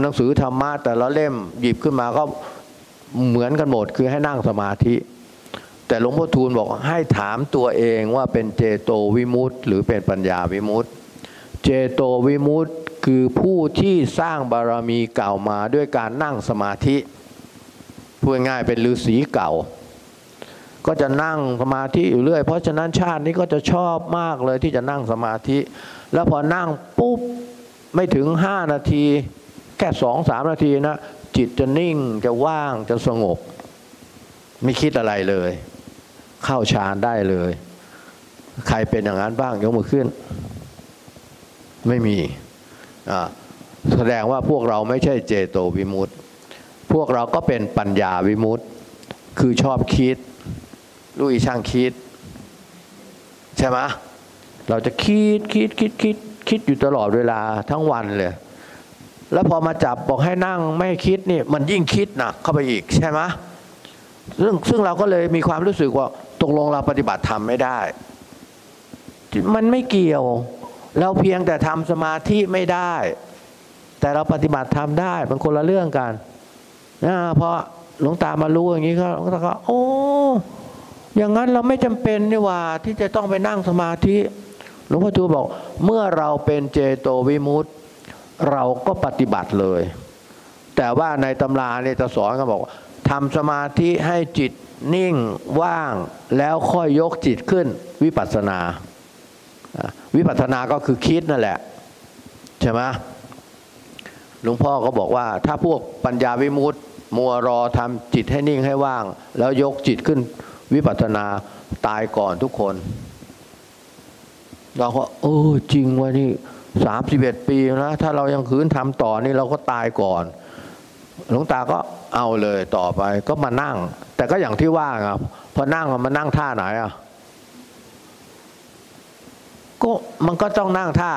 หนังสือธรรมะแต่ละเล่มหยิบขึ้นมาก็เหมือนกันหมดคือให้นั่งสมาธิ แต่หลวงพ่อทูลบอกให้ถามตัวเองว่าเป็นเจโตวิมุตต์หรือเป็นปัญญาวิมุตต์เจโตวิมุตต์คือผู้ที่สร้างบารมีเก่ามาด้วยการนั่งสมาธิพูดง่ายๆเป็นฤาษีเก่า ก็จะนั่งสมาธิอยู่เรื่อย เพราะฉะนั้นชาตินี้ก็จะชอบมากเลยที่จะนั่งสมาธิ แล้วพอนั่งปุ๊บไม่ถึงห้านาที แค่สองสามนาทีนะจิตจะนิ่งจะว่างจะสงบ ไม่คิดอะไรเลย เข้าฌานได้เลย ใครเป็นอย่างนั้นบ้างยกมือขึ้น ไม่มีแสดงว่าพวกเราไม่ใช่เจโตวิมุตต์พวกเราก็เป็นปัญญาวิมุตต์คือชอบคิดรู้อีช่างคิด ใช่ไหมเราจะคิดคิดคิดคิดคิดอยู่ตลอดเวลาทั้งวันเลยแล้วพอมาจับบอกให้นั่งไม่ให้คิดนี่มันยิ่งคิดหนักเข้าไปอีกใช่ไหมซึ่งซึ่งเราก็เลยมีความรู้สึกว่า ตกลงเราปฏิบัติธรรมไม่ได้ มันไม่เกี่ยว เราเพียงแต่ทำสมาธิไม่ได้ แต่เราปฏิบัติธรรมได้มันคนละเรื่องกันนะเพราะหลวงตามารู้อย่างนี้ก็หลวงตาก็โอ้อย่างนั้นเราไม่จำเป็นนี่ว่าที่จะต้องไปนั่งสมาธิหลวงพ่อทูลบอก เมื่อเราเป็นเจโตวิมุตต์เราก็ปฏิบัติเลย แต่ว่าในตำราเนี่ยจะสอนกันบอกทำสมาธิให้จิต นิ่งว่างแล้วค่อยยกจิตขึ้น วิปัสสนา วิปัสสนาก็คือคิดนั่นแหละ ใช่ไหมหลวงพ่อก็บอกว่า ถ้าพวกปัญญาวิมุตติมัวรอทำจิตให้นิ่งให้ว่าง แล้วยกจิตขึ้น วิปัสสนาตายก่อนทุกคน เราก็เออจริงว่านี่สามสิบเอ็ดปีนะ ถ้าเรายังคืนทำต่อนี่เราก็ตายก่อน หลวงตาก็เอาเลยต่อไปก็มานั่ง แต่ก็อย่างที่ว่าครับพอนั่งมันนั่งท่าไหนอะก็มันก็ต้องนั่งท่า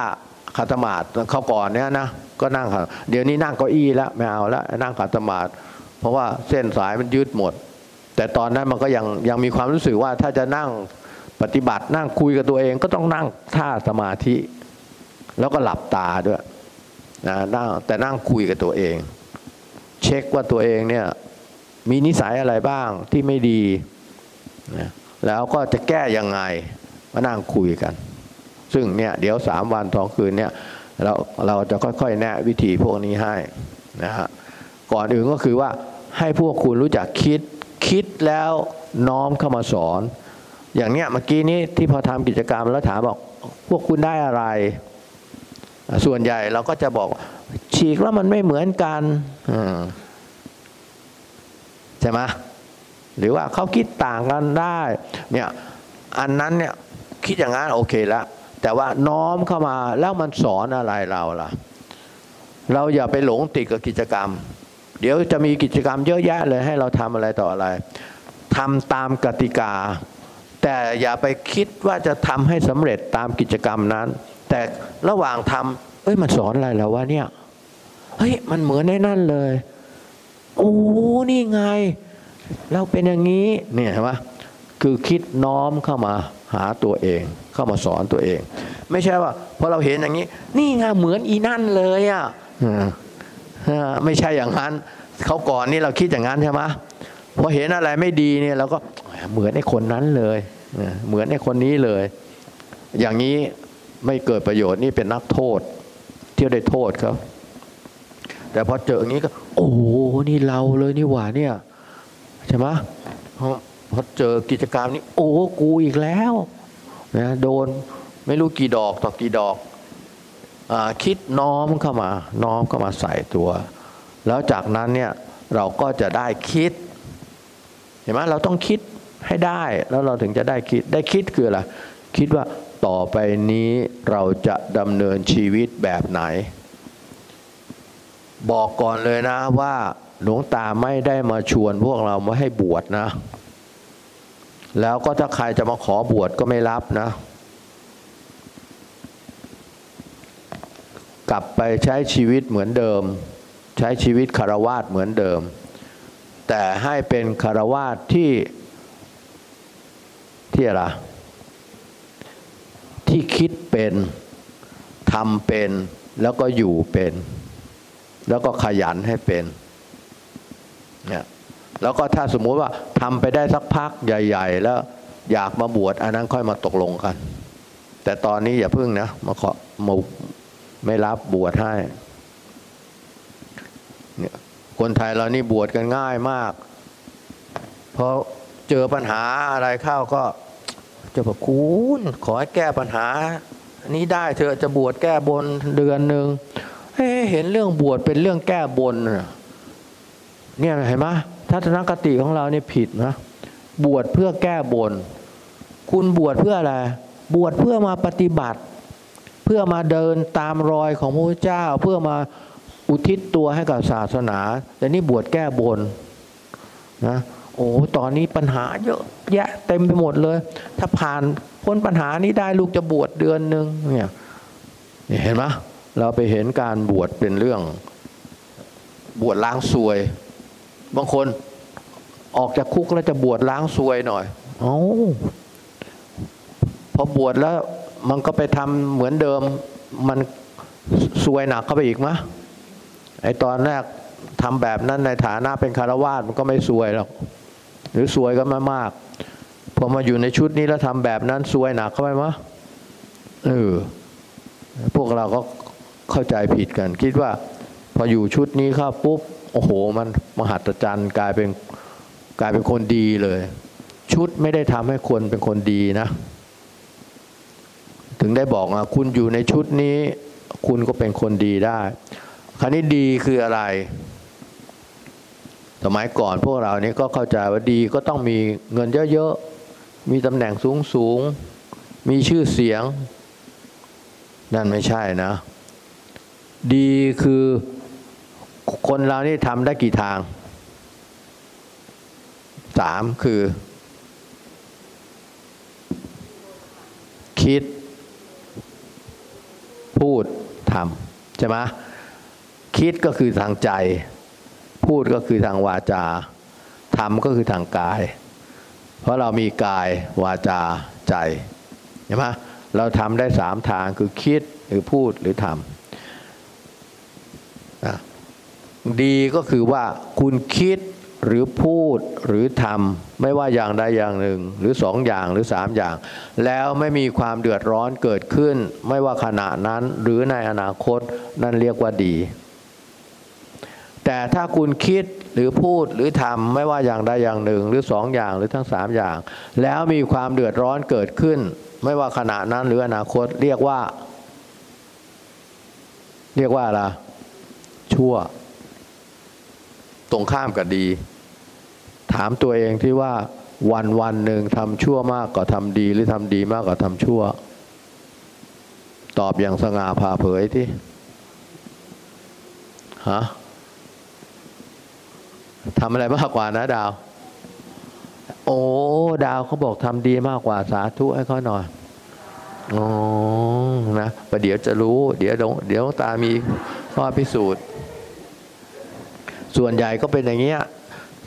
ขัดสมาธิเขาก่อนเนี้ยนะก็นั่งขัดเดี๋ยวนี้นั่งเก้าอี้แล้วไม่เอาแล้วนั่งขัดสมาธิเพราะว่าเส้นสายมันยืดหมด แต่ตอนนั้นมันก็ยังยังมีความรู้สึกว่าถ้าจะนั่งปฏิบัตินั่งคุยกับตัวเองก็ต้องนั่งท่าสมาธิ แล้วก็หลับตาด้วยนะนั่งแต่นั่งคุยกับตัวเอง เช็คว่าตัวเองเนี่ยมีนิสัยอะไรบ้างที่ไม่ดีนะแล้วก็จะแก้ยังไงมานั่งคุยกัน ซึ่งเนี่ยเดี๋ยวสามวันสองคืนเนี่ยเราเราจะค่อยๆ แนะวิธีพวกนี้ให้นะฮะก่อนอื่นก็คือว่าให้พวกคุณรู้จักคิดคิดแล้วน้อมเข้ามาสอน อย่างเนี้ยเมื่อกี้นี้ที่พอทำกิจกรรมแล้วถามบอกพวกคุณได้อะไร ส่วนใหญ่เราก็จะบอก ฉีกแล้วมันไม่เหมือนกันใช่ไหมหรือว่าเขาคิดต่างกันได้ เนี่ย อันนั้นเนี่ยคิดอย่างนั้นโอเคแล้วแต่ว่าน้อมเข้ามาแล้วมันสอนอะไรเราล่ะ เราอย่าไปหลงติดกับกิจกรรม เดี๋ยวจะมีกิจกรรมเยอะแยะเลยให้เราทำอะไรต่ออะไรทำตามกติกา แต่อย่าไปคิดว่าจะทำให้สำเร็จตามกิจกรรมนั้น แต่ระหว่างทำเอ้ยมันสอนอะไรเราวะเนี่ย เฮ้ยมันเหมือนในนั่นเลย โอ้นี่ไง เราเป็นอย่างนี้เนี่ยเห็นไหมคือคิดน้อมเข้ามาหาตัวเอง เข้ามาสอนตัวเอง ไม่ใช่ว่าพอเราเห็นอย่างนี้ นี่ไงเหมือนอีนั่นเลยอะไม่ใช่อย่างนั้นเขาก่อนนี่เราคิดอย่างนั้นใช่ไหมพอเห็นอะไรไม่ดีเนี่ยเราก็เหมือนไอ้คนนั้นเลยเออเหมือนไอ้คนนี้เลย อย่างนี้ไม่เกิดประโยชน์นี่เป็นนักโทษ เที่ยวได้โทษเขา แต่พอเจออย่างนี้ก็ โอ้โหนี่เราเลยนี่หว่าเนี่ยใช่ไหมพอพอเจอกิจกรรมนี้ โอ้กูอีกแล้วนะโดนไม่รู้กี่ดอกต่อกี่ดอกอคิดน้อมเข้ามา น้อมเข้ามาใส่ตัว แล้วจากนั้นเนี่ยเราก็จะได้คิด เห็นไหมเราต้องคิดให้ได้แล้วเราถึงจะได้คิดได้คิดคืออะไรคิดว่าต่อไปนี้เราจะดำเนินชีวิตแบบไหน บอกก่อนเลยนะว่าหลวงตาไม่ได้มาชวนพวกเรามาให้บวชนะ แล้วก็ถ้าใครจะมาขอบวชก็ไม่รับนะ กลับไปใช้ชีวิตเหมือนเดิม ใช้ชีวิตคารวาสเหมือนเดิม แต่ให้เป็นคารวาสที่ที่อะไรที่คิดเป็นทำเป็นแล้วก็อยู่เป็น แล้วก็ขยันให้เป็นเนี่ยแล้วก็ถ้าสมมุติว่าทำไปได้สักพักใหญ่ ๆ แล้วอยากมาบวชอันนั้นค่อยมาตกลงกัน แต่ตอนนี้อย่าพึ่งนะมาขอมาไม่รับบวชให้เนี่ยคนไทยเรานี่บวชกันง่ายมากพอเจอปัญหาอะไรเข้าก็จะบอกคุณขอให้แก้ปัญหา นี้ได้เธอะจะบวชแก้บนเดือนหนึ่ง เฮ้เห็นเรื่องบวชเป็นเรื่องแก้บนเนี่ยเห็นไหมทัศนคติของเราเนี่ยผิดนะบวชเพื่อแก้บน คุณบวชเพื่ออะไร บวชเพื่อมาปฏิบัติ เพื่อมาเดินตามรอยของพระพุทธเจ้า เพื่อมาอุทิศตัวให้กับศาสนา แต่นี่บวชแก้บนนะโอ้ตอนนี้ปัญหาเยอะแยะเต็มไปหมดเลย ถ้าผ่านพ้นปัญหานี้ได้ลูกจะบวชเดือนหนึ่งเนี่ยเห็นไหม เราไปเห็นการบวชเป็นเรื่อง บวชล้างซวย บางคนออกจากคุกแล้วจะบวชล้างซวยหน่อยเอ้าพอบวชแล้วมันก็ไปทำเหมือนเดิม มันซวยหนักเข้าไปอีกมะไอตอนแรกทำแบบนั้นในฐานะเป็นคารวาสมันก็ไม่ซวยหรอกหรือซวยก็ไม่มากพอมาอยู่ในชุดนี้แล้วทำแบบนั้นซวยหนักเข้าไปมะเออพวกเราก็ เข้าใจผิดกัน คิดว่า พออยู่ชุดนี้เข้าปุ๊บโอ้โห มันมหัศจรรย์กลายเป็นกลายเป็นคนดีเลย ชุดไม่ได้ทำให้คนเป็นคนดีนะ ถึงได้บอกว่าคุณอยู่ในชุดนี้ คุณก็เป็นคนดีได้ คราวนี้ดีคืออะไร สมัยก่อนพวกเรานี่ก็เข้าใจว่าดีก็ต้องมีเงินเยอะๆ มีตำแหน่งสูงๆ มีชื่อเสียง นั่นไม่ใช่นะ ดีคือคนเรานี่ทำได้กี่ทางสามคือ คิด พูดทำใช่ไหมคิดก็คือทางใจ พูดก็คือทางวาจาทำก็คือทางกาย เพราะเรามีกายวาจาใจใช่ไหมเราทำได้สามทางคือคิดหรือพูดหรือทำนะ ดีก็คือว่าคุณคิดหรือพูดหรือทำไม่ว่าอย่างใดอย่างหนึ่ง หรือสองอย่างหรือสามอย่าง แล้วไม่มีความเดือดร้อนเกิดขึ้น ไม่ว่าขณะนั้นหรือในอนาคตนั่นเรียกว่าดี แต่ถ้าคุณคิดหรือพูดหรือทำไม่ว่าอย่างใดอย่างหนึ่ง หรือสองอย่างหรือทั้งสามอย่าง แล้วมีความเดือดร้อนเกิดขึ้น ไม่ว่าขณะนั้นหรืออนาคตเรียกว่า เรียกว่าอะไรชั่ว ตรงข้ามกับดี ถามตัวเองที่ว่าวันวันหนึ่งทำชั่วมากกว่าทำดีหรือทำดีมากกว่าทำชั่ว ตอบอย่างสง่าผ่าเผยที่ฮะทำอะไรมากกว่านะดาว โอ้ดาวเขาบอกทำดีมากกว่าสาธุให้เขาหน่อยอ๋อนะประเดี๋ยวจะรู้ เดี๋ยวเดี๋ยวตามีข้อพิสูจน์ ส่วนใหญ่ก็เป็นอย่างเงี้ย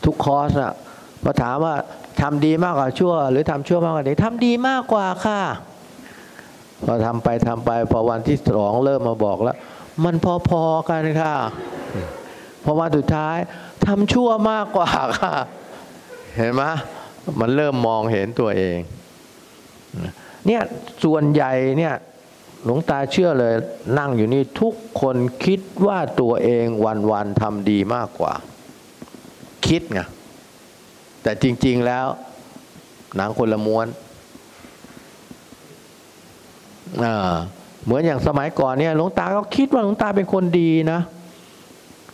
ทุกคอร์สอะพอถามว่าทำดีมากกว่าชั่ว หรือทำชั่วมากกว่าดีทำดีมากกว่าค่ะพอทำไปทำไปพอวันที่สองเริ่มมาบอกแล้ว มันพอๆกันค่ะพอวันสุดท้ายทำชั่วมากกว่าค่ะ เห็นไหมมันเริ่มมองเห็นตัวเอง เนี่ยส่วนใหญ่เนี่ย หลวงตาเชื่อเลยนั่งอยู่นี่ทุกคนคิดว่าตัวเองวันๆทำดีมากกว่า คิดไงแต่จริง ๆแล้ว หนังคนละม้วนเหมือนอย่างสมัยก่อนเนี่ยหลวงตาก็คิดว่าหลวงตาเป็นคนดีนะ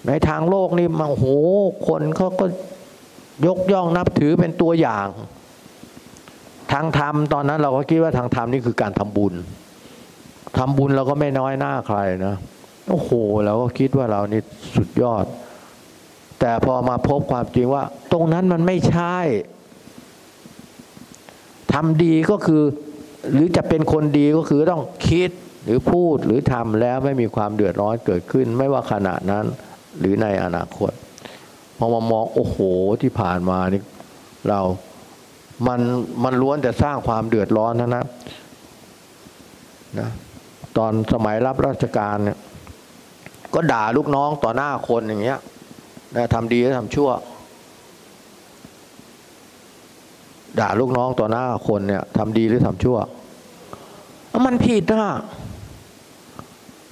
ในทางโลกนี่มันโหคนเขาก็ยกย่องนับถือเป็นตัวอย่าง ทางธรรมตอนนั้นเราก็คิดว่าทางธรรมนี่คือการทำบุญ ทำบุญเราก็ไม่น้อยหน้าใครนะโอ้โหเราก็คิดว่าเรานี่สุดยอด แต่พอมาพบความจริงว่า ตรงนั้นมันไม่ใช่ทำดีก็คือ หรือจะเป็นคนดีก็คือต้องคิดหรือพูดหรือทำแล้วไม่มีความเดือดร้อนเกิดขึ้น ไม่ว่าขณะนั้น หรือในอนาคตพอมามองโอ้โหที่ผ่านมานี่เรา มันมันล้วนแต่สร้างความเดือดร้อนนะนะนะ ตอนสมัยรับราชการเนี่ย ก็ด่าลูกน้องต่อหน้าคนอย่างเงี้ยนะทำดีแล้วทำชั่ว ด่าลูกน้องต่อหน้าคนเนี่ยทำดีหรือทำชั่ว มันผิดนะ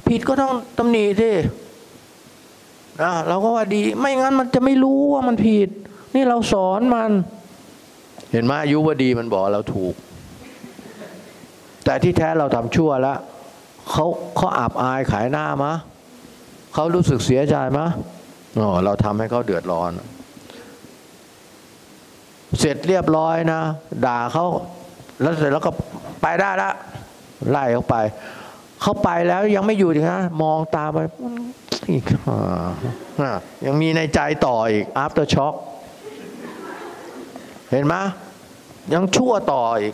ผิดก็ต้องตำหนิสินะเราก็ว่าดี ไม่งั้นมันจะไม่รู้ว่ามันผิด นี่เราสอนมัน เห็นไหมอายุวดีมันบอกเราถูก แต่ที่แท้เราทำชั่วแล้ว เขาเขาอับอายขายหน้ามะเขารู้สึกเสียใจมะอ๋อเราทำให้เขาเดือดร้อน เสร็จเรียบร้อยนะ ด่าเขาแล้วเสร็จแล้วก็ไปได้ละไล่เขาไป เขาไปแล้วยังไม่อยู่อีกนะมองตาไปอีกอ่ายังมีในใจต่ออีก after shock เห็นไหมยังชั่วต่ออีก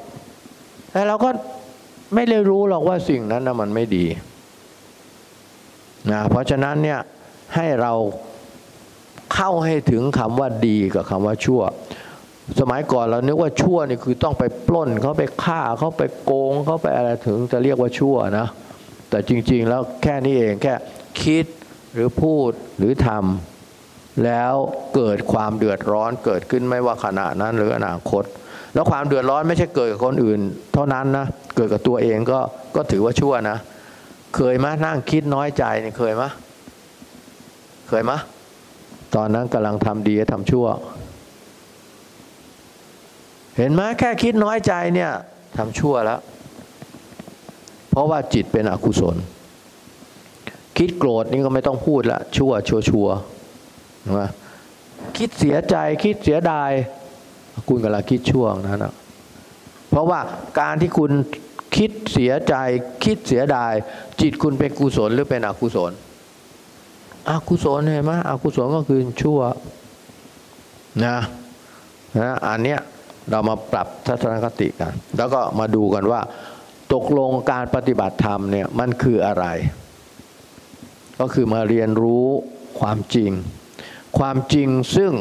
แต่เราก็ ไม่ได้รู้หรอกว่าสิ่งนั้นนะมันไม่ดีนะเพราะฉะนั้นเนี่ยให้เราเข้าให้ถึงคำว่าดีกับคำว่าชั่ว สมัยก่อนเรานึกว่าชั่วนี่คือต้องไปปล้นเขาไปฆ่าเขาไปโกงเขาไปอะไรถึงจะเรียกว่าชั่วนะ แต่จริง ๆ แล้วแค่นี้เองแค่คิดหรือพูดหรือทำแล้วเกิดความเดือดร้อนเกิดขึ้นไม่ว่าขณะนั้นหรืออนาคต แล้วความเดือดร้อนไม่ใช่เกิดกับคนอื่น เท่านั้นนะ เกิดกับตัวเองก็ก็ถือว่าชั่วนะ เคยมะนั่งคิดน้อยใจเนี่ยเคยมะเคยมะตอนนั้นกำลังทำดีทำชั่ว เห็นไหมแค่คิดน้อยใจเนี่ยทำชั่วแล้ว เพราะว่าจิตเป็นอกุศล คิดโกรธนี่ก็ไม่ต้องพูดละชั่วชัวชัวนไหมคิดเสียใจคิดเสียดาย คุณกำลังคิดชั่วนั้นนะเพราะว่าการที่คุณ คิดเสียใจคิดเสียดาย จิตคุณเป็นกุศลหรือเป็นอกุศล อกุศลเห็นไหมอกุศลก็คือชั่วนะนะอันเนี้ยเรามาปรับทัศนคติกัน แล้วก็มาดูกันว่า ตกลงการปฏิบัติธรรมเนี่ยมันคืออะไร ก็คือมาเรียนรู้ความจริง ความจริงซึ่ง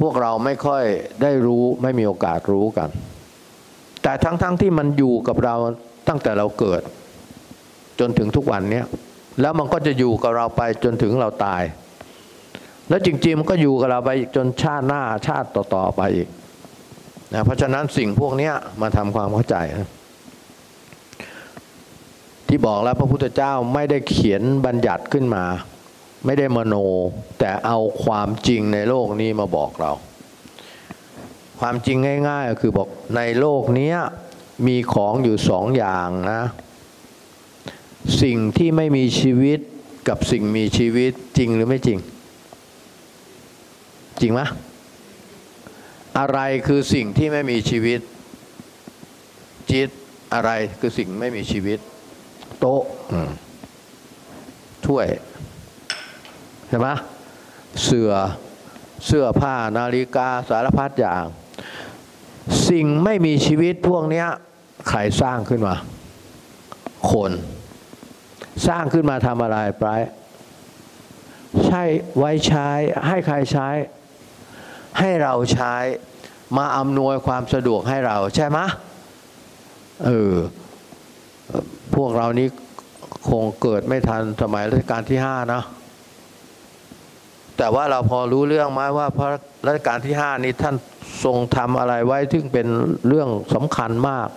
พวกเราไม่ค่อยได้รู้ไม่มีโอกาสรู้กัน แต่ทั้งๆทที่มันอยู่กับเราตั้งแต่เราเกิด จนถึงทุกวันเนี้ยแล้วมันก็จะอยู่กับเราไปจนถึงเราตาย แล้วจริงๆมันก็อยู่กับเราไปจนชาติหน้าชาติต่อๆไปอีกนะเพราะฉะนั้นสิ่งพวกนี้มาทำความเข้าใจนะที่บอกแล้วพระพุทธเจ้าไม่ได้เขียนบัญญัติขึ้นมา ไม่ได้มโน แต่เอาความจริงในโลกนี้มาบอกเรา ความจริงง่าย ๆ ก็คือบอกในโลกนี้มีของอยู่สองอย่างนะ สิ่งที่ไม่มีชีวิตกับสิ่งมีชีวิตจริงหรือไม่จริง จริงไหมอะไรคือสิ่งที่ไม่มีชีวิต จิตอะไรคือสิ่งไม่มีชีวิต โต๊ะถ้วยใช่ไหมเสือเสื้อผ้านาฬิกาสารพัดอย่าง สิ่งไม่มีชีวิตพวกนี้ใครสร้างขึ้นมา คน สร้างขึ้นมาทำอะไรไปใช่ไว้ใช้ให้ใครใช้ ให้เราใช้มาอำนวยความสะดวกให้เราใช่ไหมเออพวกเรานี้คงเกิดไม่ทันสมัยรัชกาลที่ห้านะแต่ว่าเราพอรู้เรื่องไหมว่าพระรัชกาลที่ห้านี้ท่าน ทรงทำอะไรไว้ซึ่งเป็นเรื่องสำคัญมาก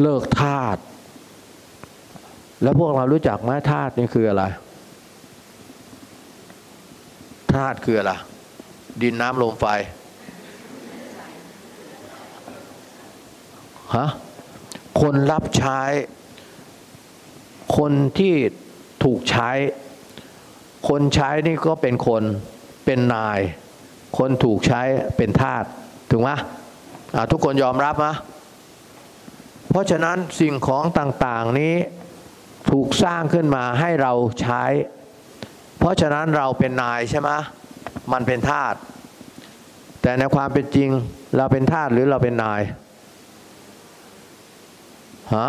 เลิกทาสแล้วพวกเรารู้จักไหมทาสนี่คืออะไรทาสคืออะไรดินน้ำลมไฟฮะคนรับใช้ คนที่ถูกใช้ คนใช้นี่ก็เป็นคนเป็นนาย คนถูกใช้เป็นทาสถึงไหมทุกคนยอมรับไหมเพราะฉะนั้นสิ่งของต่างๆนี้ถูกสร้างขึ้นมาให้เราใช้ เพราะฉะนั้นเราเป็นนายใช่ไหมมันเป็นทาสแต่ในความเป็นจริงเราเป็นทาสหรือเราเป็นนายฮะ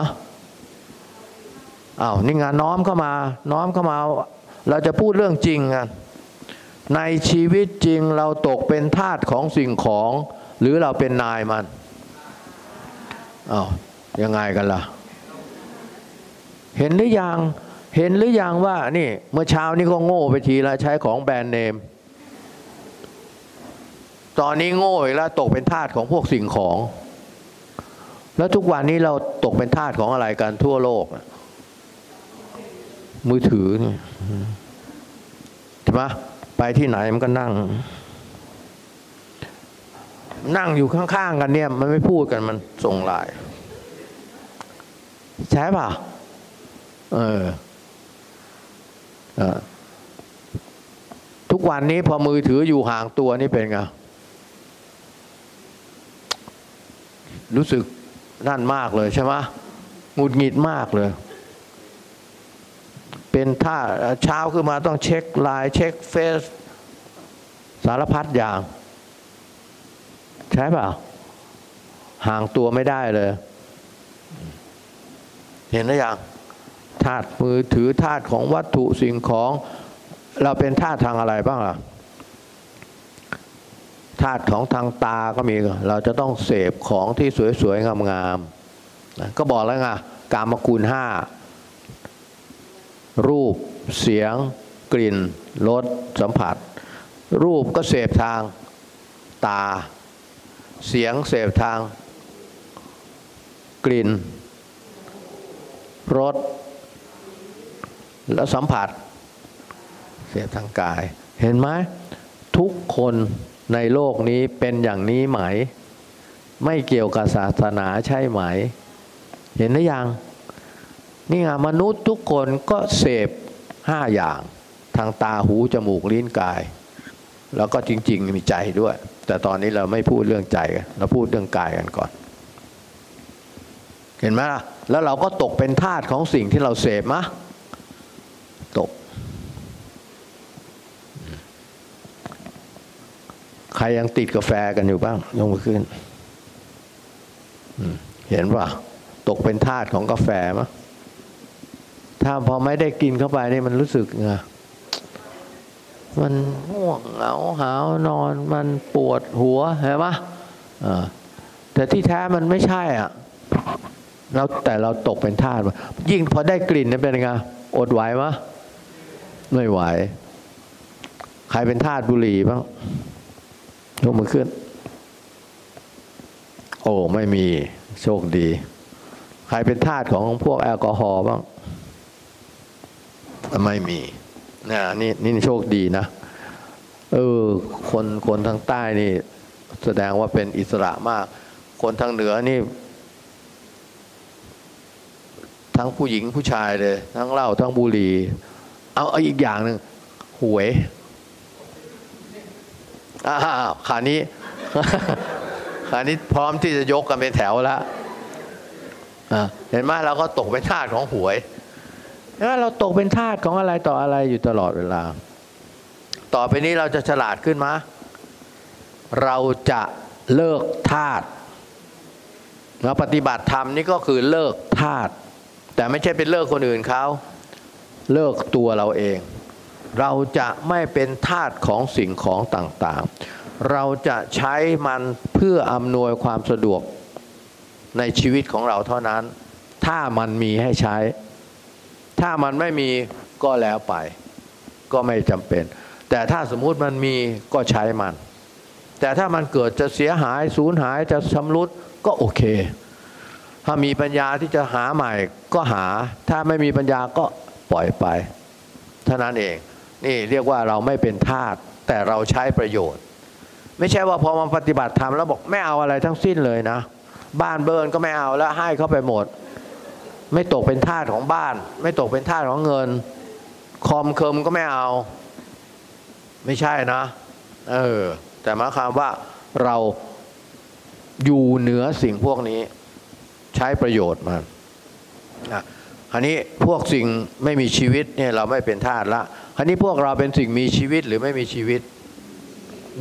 อ้าวนี่งานน้อมเข้ามา น้อมเข้ามา เราจะพูดเรื่องจริงกัน ในชีวิตจริงเราตกเป็นทาสของสิ่งของ หรือเราเป็นนายมันอ้าวยังไงกันล่ะ เห็นหรือยังเห็นหรือยังว่านี่ เมื่อเช้านี้ก็โง่ไปทีละใช้ของแบรนด์เนม ตอนนี้โง่อีกแล้วตกเป็นทาสของพวกสิ่งของ แล้วทุกวันนี้เราตกเป็นทาสของอะไรกันทั่วโลก มือถือนี่ใช่ไหม ไปที่ไหนมันก็นั่ง นั่งอยู่ข้างๆกันเนี่ย มันไม่พูดกันมันส่งไลน์ใช่ป่ะเอออทุกวันนี้พอมือถืออยู่ห่างตัวนี่เป็นไงรู้สึกนั่นมากเลยใช่ไหมหงุดหงิดมากเลย เป็นท่าเช้าขึ้นมาต้องเช็คไลน์เช็คเฟซสารพัดอย่าง ใช่เปล่า ห่างตัวไม่ได้เลย เห็นหรือยังธาตุมือถือธาตุของวัตถุสิ่งของ เราเป็นธาตุทางอะไรบ้างล่ะธาตุของทางตาก็มี เราจะต้องเสพของที่สวยๆงามๆก็บอกแล้วไงกามคุณห้า รูป เสียง กลิ่นรสสัมผัส รูปก็เสพทางตา เสียงเสพทาง กลิ่นรสแล้วสัมผัส เสพทางกาย เห็นไหมทุกคนในโลกนี้เป็นอย่างนี้ไหม ไม่เกี่ยวกับศาสนาใช่ไหม เห็นหรือยัง นี่ไงมนุษย์ทุกคนก็เสพห้าอย่าง ทางตาหูจมูกลิ้นกาย แล้วก็จริง ๆ มีใจด้วย แต่ตอนนี้เราไม่พูดเรื่องใจกันเราพูดเรื่องกายกันก่อน เห็นไหมล่ะแล้วเราก็ตกเป็นทาสของสิ่งที่เราเสพมะตก ใครยังติดกาแฟกันอยู่บ้างยกมือขึ้นเห็นป่ะตกเป็นทาสของกาแฟมะ ถ้าพอไม่ได้กินเข้าไปนี่มันรู้สึกไงมันง่วงเหงาหาวนอนมันปวดหัวเห็นปะอ่าแต่ที่แท้มันไม่ใช่อะเราแต่เราตกเป็นทาสยิ่งพอได้กลิ่นนี่เป็นไงอดไหวมะไม่ไหว ใครเป็นทาสบุหรี่บ้างยกมือขึ้น โอ้ไม่มีโชคดี ใครเป็นทาสของพวกแอลกอฮอล์บ้าง ไม่มีนะนี่นี่โชคดีนะเออคนคนทางใต้นี่ แสดงว่าเป็นอิสระมาก คนทางเหนือนี่ ทั้งผู้หญิงผู้ชายเลย ทั้งเหล้าทั้งบุหรี่เอาเอาอีกอย่างหนึ่งหวยอ้าวขานี้ขานี้พร้อมที่จะยกกันเป็นแถวแล้วเห็นไหมเราก็ตกเป็นทาสของหวย แล้วเราตกเป็นทาสของอะไรต่ออะไรอยู่ตลอดเวลา ต่อไปนี้เราจะฉลาดขึ้นมะเราจะเลิกทาสเราปฏิบัติธรรมนี่ก็คือเลิกทาสแต่ไม่ใช่เป็นเลิกคนอื่นเขาเลิกตัวเราเอง เราจะไม่เป็นทาสของสิ่งของต่างๆ เราจะใช้มันเพื่ออำนวยความสะดวกในชีวิตของเราเท่านั้น ถ้ามันมีให้ใช้ ถ้ามันไม่มีก็แล้วไป ก็ไม่จำเป็น แต่ถ้าสมมุติมันมีก็ใช้มัน แต่ถ้ามันเกิดจะเสียหายสูญหายจะชำรุดก็โอเค ถ้ามีปัญญาที่จะหาใหม่ก็หา ถ้าไม่มีปัญญาก็ปล่อยไปเท่านั้นเองนี่เรียกว่าเราไม่เป็นทาสแต่เราใช้ประโยชน์ ไม่ใช่ว่าพอมาปฏิบัติธรรมแล้วบอกไม่เอาอะไรทั้งสิ้นเลยนะ บ้านเบิร์นก็ไม่เอาแล้วให้เขาไปหมด ไม่ตกเป็นทาสของบ้าน ไม่ตกเป็นทาสของเงิน คอมเคิมก็ไม่เอา ไม่ใช่นะ เออ แต่หมายความว่าเราอยู่เหนือสิ่งพวกนี้ ใช้ประโยชน์มันอะคราวนี้พวกสิ่งไม่มีชีวิตเนี่ยเราไม่เป็นทาสละคราวนี้พวกเราเป็นสิ่งมีชีวิตหรือไม่มีชีวิต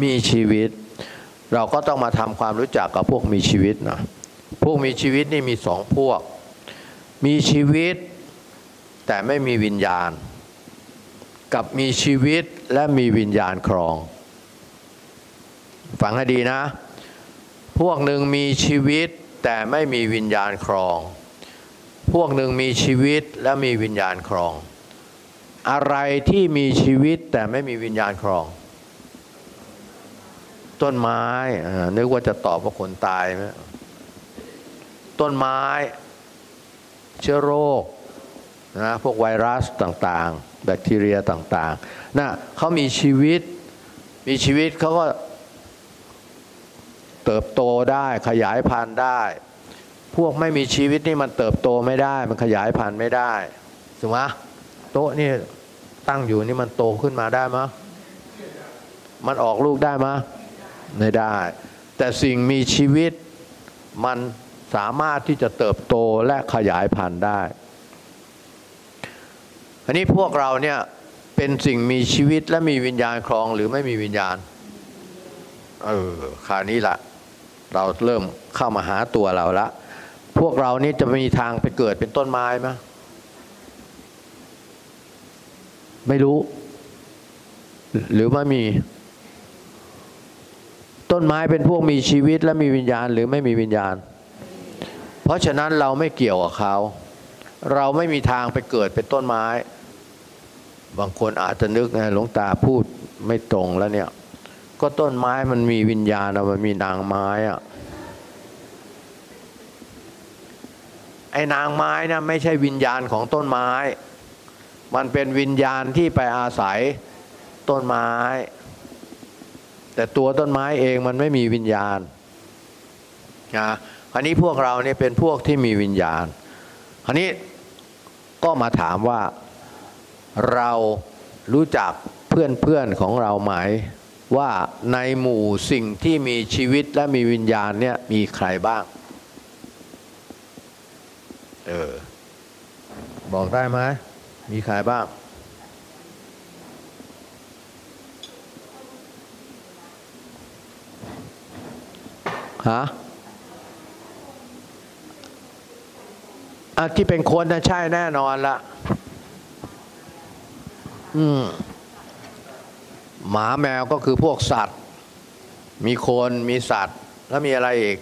มีชีวิต เราก็ต้องมาทำความรู้จักกับพวกมีชีวิตนะพวกมีชีวิตนี่มีสองพวก มีชีวิต แต่ไม่มีวิญญาณ กับมีชีวิตและมีวิญญาณครอง ฟังให้ดีนะ พวกหนึ่งมีชีวิตแต่ไม่มีวิญญาณครอง พวกหนึ่งมีชีวิตและมีวิญญาณครอง อะไรที่มีชีวิตแต่ไม่มีวิญญาณครอง ต้นไม้นึกว่าจะตอบว่าคนตายไหมต้นไม้ เชื้อโรคนะพวกไวรัสต่างๆ แบคทีเรียต่างๆนะเขามีชีวิตมีชีวิตเขาก็เติบโตได้ขยายพันธุ์ได้ พวกไม่มีชีวิตนี่มันเติบโตไม่ได้ มันขยายพันธุ์ไม่ได้ถูกไหมโต๊ะนี่ตั้งอยู่นี่มันโตขึ้นมาได้มะมันออกลูกได้มไม่ได้ แต่สิ่งมีชีวิตมัน สามารถที่จะเติบโตและขยายพันธุ์ได้ อันนี้พวกเราเนี่ยเป็นสิ่งมีชีวิตและมีวิญญาณครองหรือไม่มีวิญญาณ เออคราวนี้ละเราเริ่มเข้ามาหาตัวเราละ พวกเรานี่จะมีทางไปเกิดเป็นต้นไม้ไหมไม่รู้ หรือว่ามี ต้นไม้เป็นพวกมีชีวิตและมีวิญญาณ หรือไม่มีวิญญาณ ราะฉะนั้นเราไม่เกี่ยวกับเขา เราไม่มีทางไปเกิดเป็นต้นไม้ บางคนอาจจะนึกไงหลวงตาพูดไม่ตรงแล้วเนี่ย ก็ต้นไม้มันมีวิญญาณอะมันมีนางไม้อะไอ้นางไม้นะไม่ใช่วิญญาณของต้นไม้ มันเป็นวิญญาณที่ไปอาศัยต้นไม้ แต่ตัวต้นไม้เองมันไม่มีวิญญาณนะ อันนี้พวกเราเนี่ยเป็นพวกที่มีวิญญาณคราวนี้ก็มาถามว่าเรารู้จักเพื่อนๆของเราไหมว่าในหมู่สิ่งที่มีชีวิตและมีวิญญาณเนี่ยมีใครบ้าง เออ บอกได้ไหมมีใครบ้างฮะอะ ที่เป็นคนนะใช่แน่นอนละอืมหมาแมวก็คือพวกสัตว์ มีคนมีสัตว์ แล้วมีอะไรอีก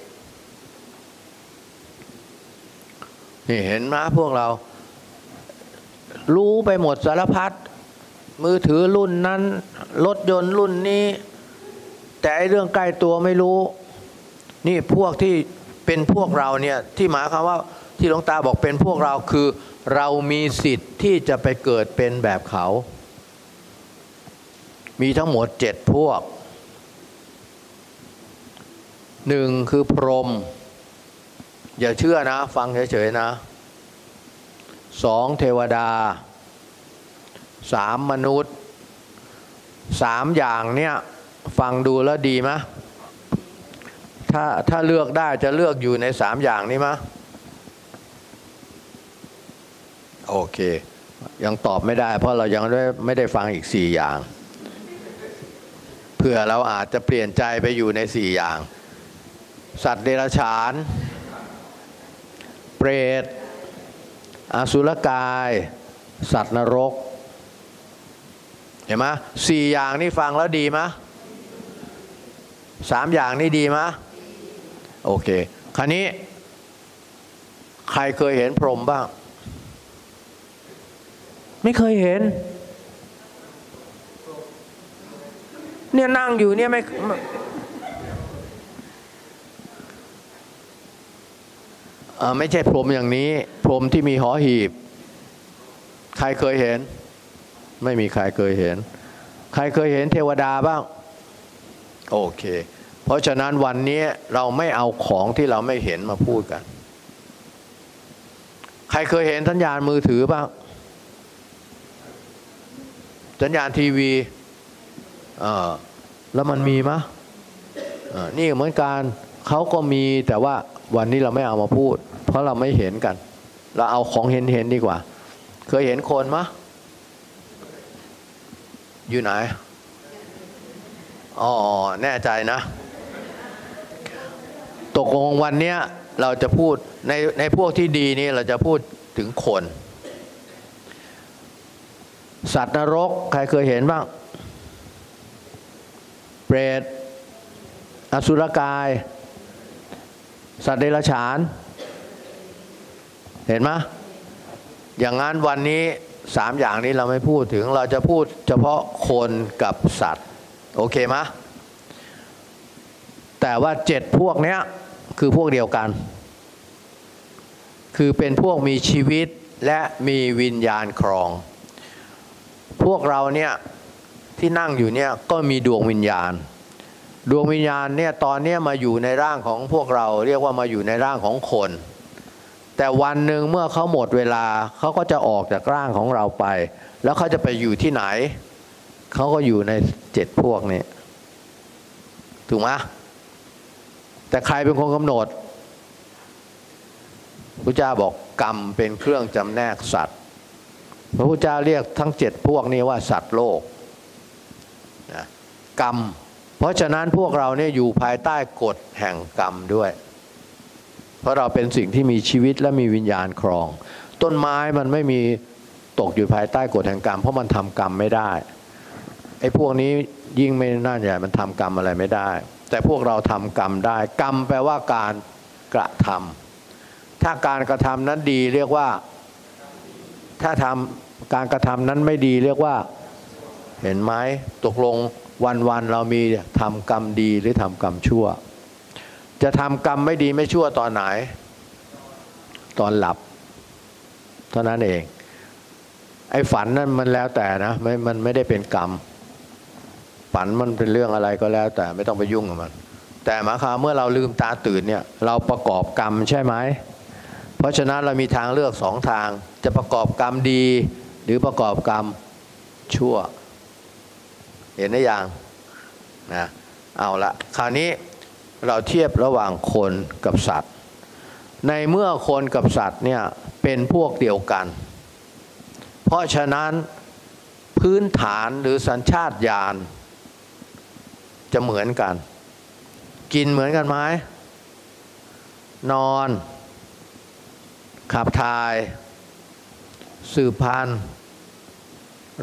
นี่เห็นไหมพวกเรา รู้ไปหมดสารพัดมือถือรุ่นนั้น รถยนต์รุ่นนี้ แต่ไอ้เรื่องใกล้ตัวไม่รู้ นี่พวกที่เป็นพวกเราเนี่ย ที่หมายความว่า ที่หลวงตาบอกเป็นพวกเราคือ เรามีสิทธิ์ที่จะไปเกิดเป็นแบบเขา มีทั้งหมดเจ็ดพวกหนึ่งคือพรหมอย่าเชื่อนะ ฟังเฉยๆนะสองเทวดาสามมนุษย์สามอย่างเนี่ยฟังดูแล้วดีไหมถ้าถ้าเลือกได้จะเลือกอยู่ในสามอย่างนี้ไหม โอเค ยังตอบไม่ได้ เพราะเรายังไม่ได้ฟังอีกสี่อย่างเพื่อเราอาจจะเปลี่ยนใจไปอยู่ในสี่อย่าง สัตว์เดรัจฉาน เปรตอสุรกาย สัตว์นรก เห็นไหมสี่อย่างนี่ฟังแล้วดีไหมสามอย่างนี่ดีไหมโอเค คราวนี้ ใครเคยเห็นพรหมบ้าง ไม่เคยเห็น เนี่ยนั่งอยู่เนี่ยไม่ไม่ใช่พรมอย่างนี้ พรมที่มีหอหีบ ใครเคยเห็น ไม่มีใครเคยเห็น ใครเคยเห็นเทวดาบ้าง โอเค เพราะฉะนั้นวันนี้เราไม่เอาของที่เราไม่เห็นมาพูดกัน ใครเคยเห็นสัญญาณมือถือบ้าง สัญญาณทีวีแล้วมันมีมะนี่เหมือนกันเขาก็มีแต่ว่าวันนี้เราไม่เอามาพูด เพราะเราไม่เห็นกัน เราเอาของเห็นเห็นๆดีกว่า เคยเห็นคนมะอยู่ไหนอ๋อแน่ใจนะ ตกลงวันเนี้ยเราจะพูดในในพวกที่ดีนี่เราจะพูดถึงคน สัตว์นรก ใครเคยเห็นบ้าง เปรต อสุรกาย สัตว์เดรัจฉาน เห็นไหมอย่างนั้นวันนี้สามอย่างนี้เราไม่พูดถึงเราจะพูดเฉพาะคนกับสัตว์ โอเคไหมแต่ว่าเจ็ดพวกเนี้ยคือพวกเดียวกัน คือเป็นพวกมีชีวิตและมีวิญญาณครอง พวกเราเนี่ยที่นั่งอยู่เนี่ยก็มีดวงวิญญาณ ดวงวิญญาณเนี่ยตอนเนี้ยมาอยู่ในร่างของพวกเราเรียกว่ามาอยู่ในร่างของคน แต่วันหนึ่งเมื่อเขาหมดเวลาเขาก็จะออกจากร่างของเราไป แล้วเขาจะไปอยู่ที่ไหนเขาก็อยู่ในเจ็ดพวกนี้ถูกไหมแต่ใครเป็นคนกำหนดพระเจ้าบอกกรรมเป็นเครื่องจำแนกสัตว์ พระพุทธเจ้าเรียกทั้งเจ็ดพวกนี้ว่าสัตว์โลกนะกรรม เพราะฉะนั้นพวกเราเนี่ยอยู่ภายใต้กฎแห่งกรรมด้วย เพราะเราเป็นสิ่งที่มีชีวิตและมีวิญญาณครอง ต้นไม้มันไม่มีตกอยู่ภายใต้กฎแห่งกรรม เพราะมันทำกรรมไม่ได้ไอ้พวกนี้ยิ่งไม่น่าใหญ่มันทำกรรมอะไรไม่ได้ แต่พวกเราทำกรรมได้ กรรมแปลว่าการกระทำถ้าการกระทำนั้นดีเรียกว่า ถ้าทำการกระทำนั้นไม่ดีเรียกว่าเห็นไหมตกลงวันๆเรามีทำกรรมดีหรือทำกรรมชั่ว จะทำกรรมไม่ดีไม่ชั่วตอนไหน ตอนหลับ เท่านั้นเอง ไอ้ฝันนั่นมันแล้วแต่นะไม่มันไม่ได้เป็นกรรม ฝันมันเป็นเรื่องอะไรก็แล้ว แต่ไม่ต้องไปยุ่งกับมัน แต่หมายความเมื่อเราลืมตาตื่นเนี่ย เราประกอบกรรมใช่ไหม เพราะฉะนั้นเรามีทางเลือกสองทาง จะประกอบกรรมดีหรือประกอบกรรมชั่ว เห็นได้ยังนะเอาละคราวนี้เราเทียบระหว่างคนกับสัตว์ ในเมื่อคนกับสัตว์เนี่ยเป็นพวกเดียวกัน เพราะฉะนั้นพื้นฐานหรือสัญชาตญาณจะเหมือนกัน กินเหมือนกันไหมนอน ขับถ่าย สืบพันธุ์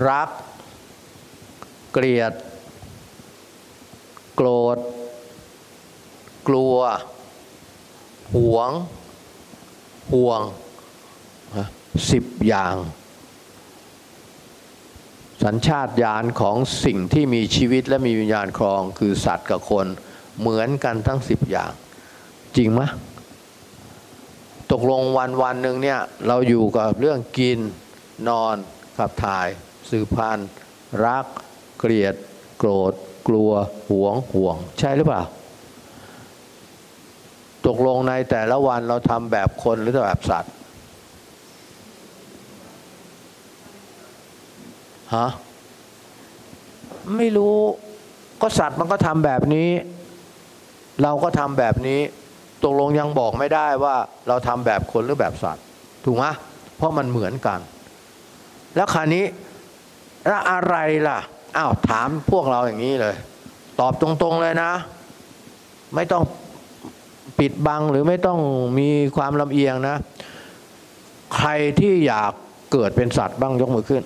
รัก เกลียด โกรธ กลัว หวง ห่วงสิบอย่าง สัญชาตญาณของสิ่งที่มีชีวิตและมีวิญญาณครอง คือสัตว์กับคนเหมือนกันทั้งสิบอย่าง จริงไหม ตกลงวันวันหนึ่งเนี่ยเราอยู่กับเรื่องกินนอนขับถ่าย สืบพันธุ์รัก เกลียด โกรธ กลัวหวงห่วง ใช่หรือเปล่า ตกลงในแต่ละวันเราทำแบบคนหรือแบบสัตว์ฮะไม่รู้ก็สัตว์มันก็ทำแบบนี้ เราก็ทำแบบนี้ ตกลงยังบอกไม่ได้ว่าเราทำแบบคนหรือแบบสัตว์ ถูกไหมเพราะมันเหมือนกัน แล้วคราวนี้แล้วอะไรล่ะอ้าวถามพวกเราอย่างนี้เลย ตอบตรงๆเลยนะ ไม่ต้องปิดบังหรือไม่ต้องมีความลำเอียงนะ ใครที่อยากเกิดเป็นสัตว์บ้างยกมือขึ้น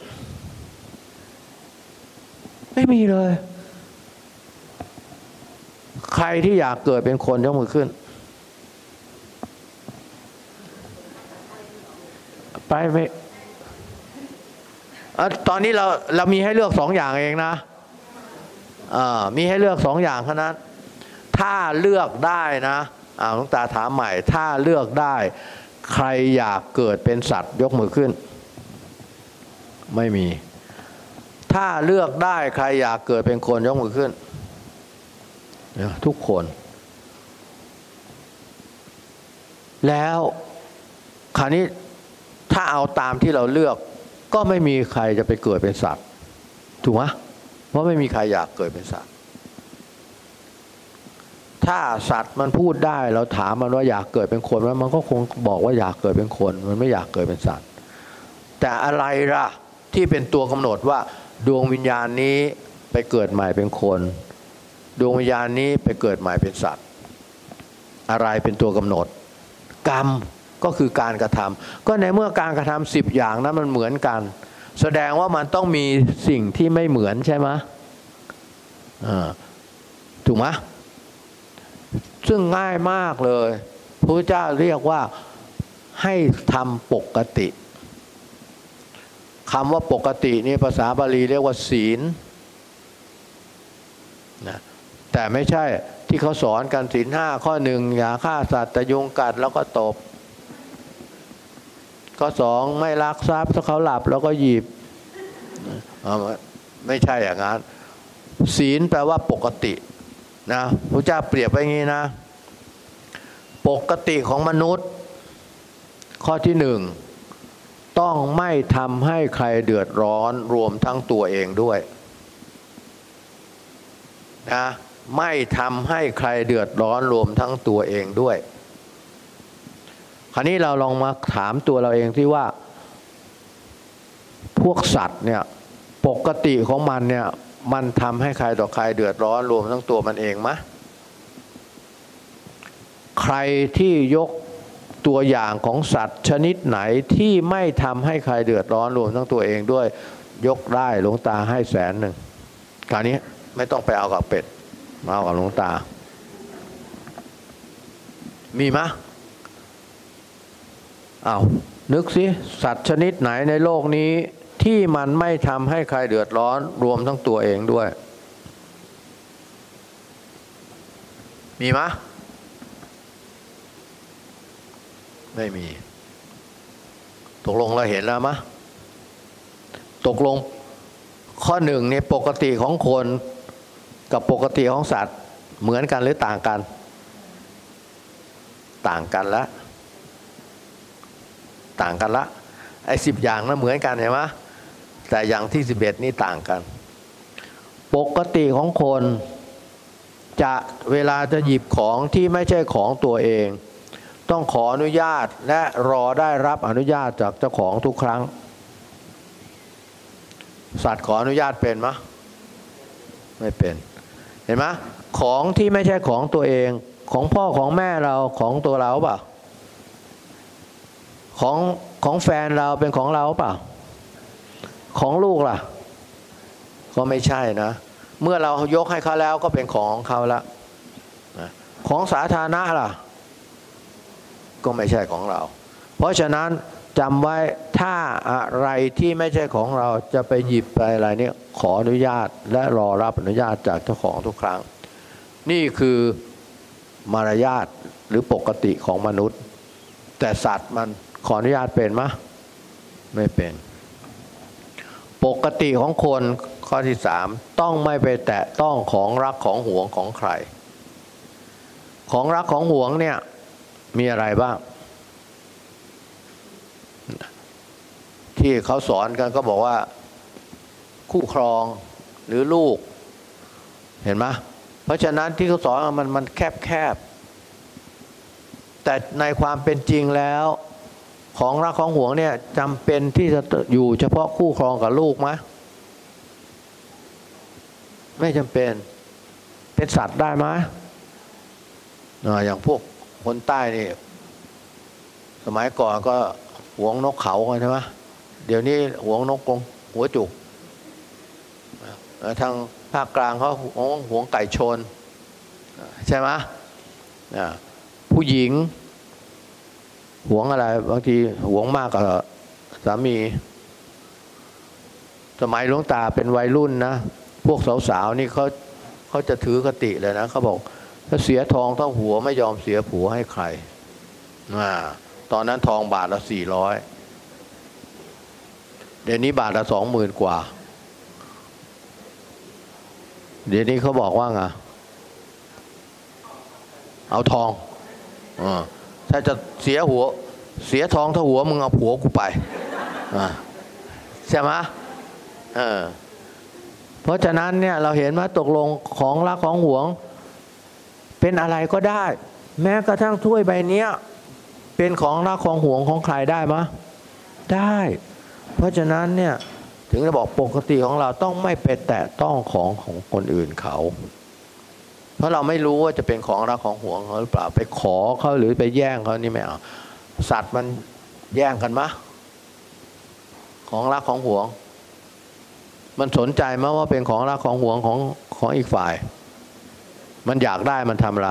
ไม่มีเลย ใครที่อยากเกิดเป็นคนยกมือขึ้น ไปไปอ่ตอนนี้เราเรามีให้เลือกสองอย่างเองนะมีให้เลือกสองอย่างเท่านั้น ถ้าเลือกได้นะอ่าหลุงตาถามใหม่ ถ้าเลือกได้ ใครอยากเกิดเป็นสัตว์ยกมือขึ้น ไม่มี ถ้าเลือกได้ใครอยากเกิดเป็นคนยกมือขึ้นเนี่ยทุกคน แล้วคราวนี้ ถ้าเอาตามที่เราเลือก ก็ไม่มีใครจะไปเกิดเป็นสัตว์ ถูกไหมเพราะไม่มีใครอยากเกิดเป็นสัตว์ ถ้าสัตว์มันพูดได้เราถามมันว่าอยากเกิดเป็นคนมันก็คงบอกว่าอยากเกิดเป็นคน มันไม่อยากเกิดเป็นสัตว์ แต่อะไรล่ะที่เป็นตัวกำหนดว่าดวงวิญญาณนี้ไปเกิดใหม่เป็นคน ดวงวิญญาณนี้ไปเกิดใหม่เป็นสัตว์ อะไรเป็นตัวกำหนด กรรม ก็คือการกระทำก็ในเมื่อการกระทำสิบอย่างนั้นมันเหมือนกัน แสดงว่ามันต้องมีสิ่งที่ไม่เหมือนใช่ไหมถูกไหมซึ่งง่ายมากเลยพระเจ้าเรียกว่าให้ทำปกติคำว่าปกตินี่ภาษาบาลีเรียกว่าศีลนะแต่ไม่ใช่ที่เขาสอนกันศีลห้าข้อหนึ่งอย่าฆ่าสัตว์ยุงกัดแล้วก็ตบ ข้อสองไม่ลักทรัพย์ถ้าเขาหลับแล้วก็หยิบไม่ใช่อย่างนั้นศีลแปลว่าปกตินะพระเจ้าเปรียบไว้งี้นะ ปกติของมนุษย์ ข้อที่หนึ่งต้องไม่ทำให้ใครเดือดร้อนรวมทั้งตัวเองด้วยนะไม่ทำให้ใครเดือดร้อนรวมทั้งตัวเองด้วย คราวนี้เราลองมาถามตัวเราเองที่ว่า พวกสัตว์เนี่ยปกติของมันเนี่ยมันทำให้ใครต่อใครเดือดร้อนรวมทั้งตัวมันเองมะ ใครที่ยกตัวอย่างของสัตว์ชนิดไหนที่ไม่ทำให้ใครเดือดร้อนรวมทั้งตัวเองด้วย ยกได้หลวงตาให้แสนหนึ่งคราวนี้ไม่ต้องไปเอากับเป็ดมาเอากับหลวงตา มีมะ อาวนึกสิสัตว์ชนิดไหนในโลกนี้ที่มันไม่ทำให้ใครเดือดร้อนรวมทั้งตัวเองด้วย มีไหมไม่มี ตกลงเราเห็นแล้วมะ ตกลงข้อหนึ่งเนี่ยปกติของคนกับปกติของสัตว์เหมือนกันหรือต่างกัน ต่างกันแล้ว ต่างกันละไอ้สิบอย่างนั้นเหมือนกันเห็นไหมแต่อย่างที่สิบเอ็ดนี่ต่างกัน ปกติของคนจะเวลาจะหยิบของที่ไม่ใช่ของตัวเอง ต้องขออนุญาตและรอได้รับอนุญาตจากเจ้าของทุกครั้ง สัตว์ขออนุญาตเป็นไหมไม่เป็น เห็นไหมของที่ไม่ใช่ของตัวเองของพ่อของแม่เราของตัวเราเปล่า ของของแฟนเราเป็นของเราเปล่า ของลูกล่ะ ก็ไม่ใช่นะ เมื่อเรายกให้เขาแล้วก็เป็นของเขาละของสาธารณะล่ะ ก็ไม่ใช่ของเรา เพราะฉะนั้นจำไว้ถ้าอะไรที่ไม่ใช่ของเราจะไปหยิบไปอะไรเนี่ยขออนุญาตและรอรับอนุญาตจากเจ้าของทุกครั้ง นี่คือมารยาทหรือปกติของมนุษย์ แต่สัตว์มัน ขออนุญาตเป็นมะ ไม่เป็น ปกติของคนข้อที่สามต้องไม่ไปแตะต้องของรักของหวงของใคร ของรักของหวงเนี่ย มีอะไรบ้าง ที่เขาสอนกันก็บอกว่า คู่ครองหรือลูก เห็นไหมเพราะฉะนั้นที่เขาสอนมันมันแคบแคบแต่ในความเป็นจริงแล้ว ของรักของห่วงเนี่ยจำเป็นที่จะอยู่เฉพาะคู่ครองกับลูกไหมไม่จำเป็น เป็นสัตว์ได้ไหมอย่างพวกคนใต้นี่สมัยก่อนก็หวงนกเขากันใช่ไหมเดี๋ยวนี้หวงนกกงหัวจุกทางภาคกลางเขาหวงหวงไก่ชน ใช่ไหมผู้หญิง หวงอะไร บางทีหวงมากกับสามี สมัยหลวงตาเป็นวัยรุ่นนะพวกสาวๆนี่เขาเขาจะถือคติเลยนะเขาบอก ถ้าเสียทองเท่าหัวไม่ยอมเสียผัวให้ใครอ่าตอนนั้นทองบาทละสี่ร้อยเดี๋ยวนี้บาทละสองหมื่นกว่า เดี๋ยวนี้เขาบอกว่าไงเอาทองอา ถ้าจะเสียหัว เสียทองเท่าหัวมึงเอาผัวกูไปใช่ไหมเออเพราะฉะนั้นเนี่ยเราเห็นว่าตกลงของรักของหวง เป็นอะไรก็ได้ แม้กระทั่งถ้วยใบเนี้ย เป็นของรักของหวงของใครได้มะได้ เพราะฉะนั้นเนี่ยถึงจะบอกปกติของเราต้องไม่ไปแตะต้องของของคนอื่นเขา เพราะเราไม่รู้ว่าจะเป็นของรักของห่วงเขาหรือเปล่าไปขอเขาหรือไปแย่งเขานี่ไม่เอาสัตว์มันแย่งกันมะ ของรักของห่วง มันสนใจมะว่าเป็นของรักของห่วงของของอีกฝ่าย มันอยากได้มันทำอะไร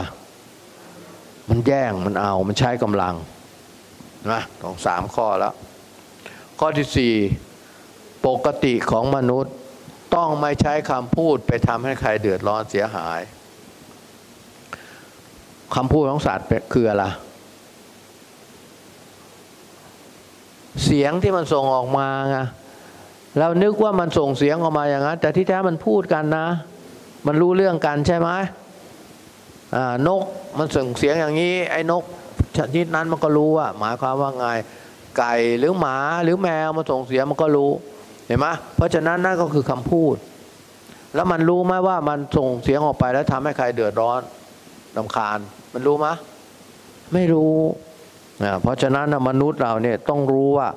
มันแย่งมันเอามันใช้กำลังนะต้องสามข้อแล้ว ข้อที่สี่ปกติของมนุษย์ต้องไม่ใช้คำพูดไปทำให้ใครเดือดร้อนเสียหาย คำพูดของสัตว์คืออะไรเสียงที่มันส่งออกมาไงเรานึกว่ามันส่งเสียงออกมาอย่างนั้น แต่ที่แท้มันพูดกันนะ มันรู้เรื่องกันใช่ไหมนกมันส่งเสียงอย่างนี้ ไอ้นกชนิดนั้นมันก็รู้ว่า หมายความว่าไงไก่หรือหมาหรือแมวมันส่งเสียงมันก็รู้เห็นไหมเพราะฉะนั้นนั่นก็คือคำพูด แล้วมันรู้ไหมว่ามันส่งเสียงออกไปแล้วทำให้ใครเดือดร้อนลำคาญ มันรู้ไหมไม่รู้อ่าเพราะฉะนั้นมนุษย์เราเนี่ยต้องรู้ว่า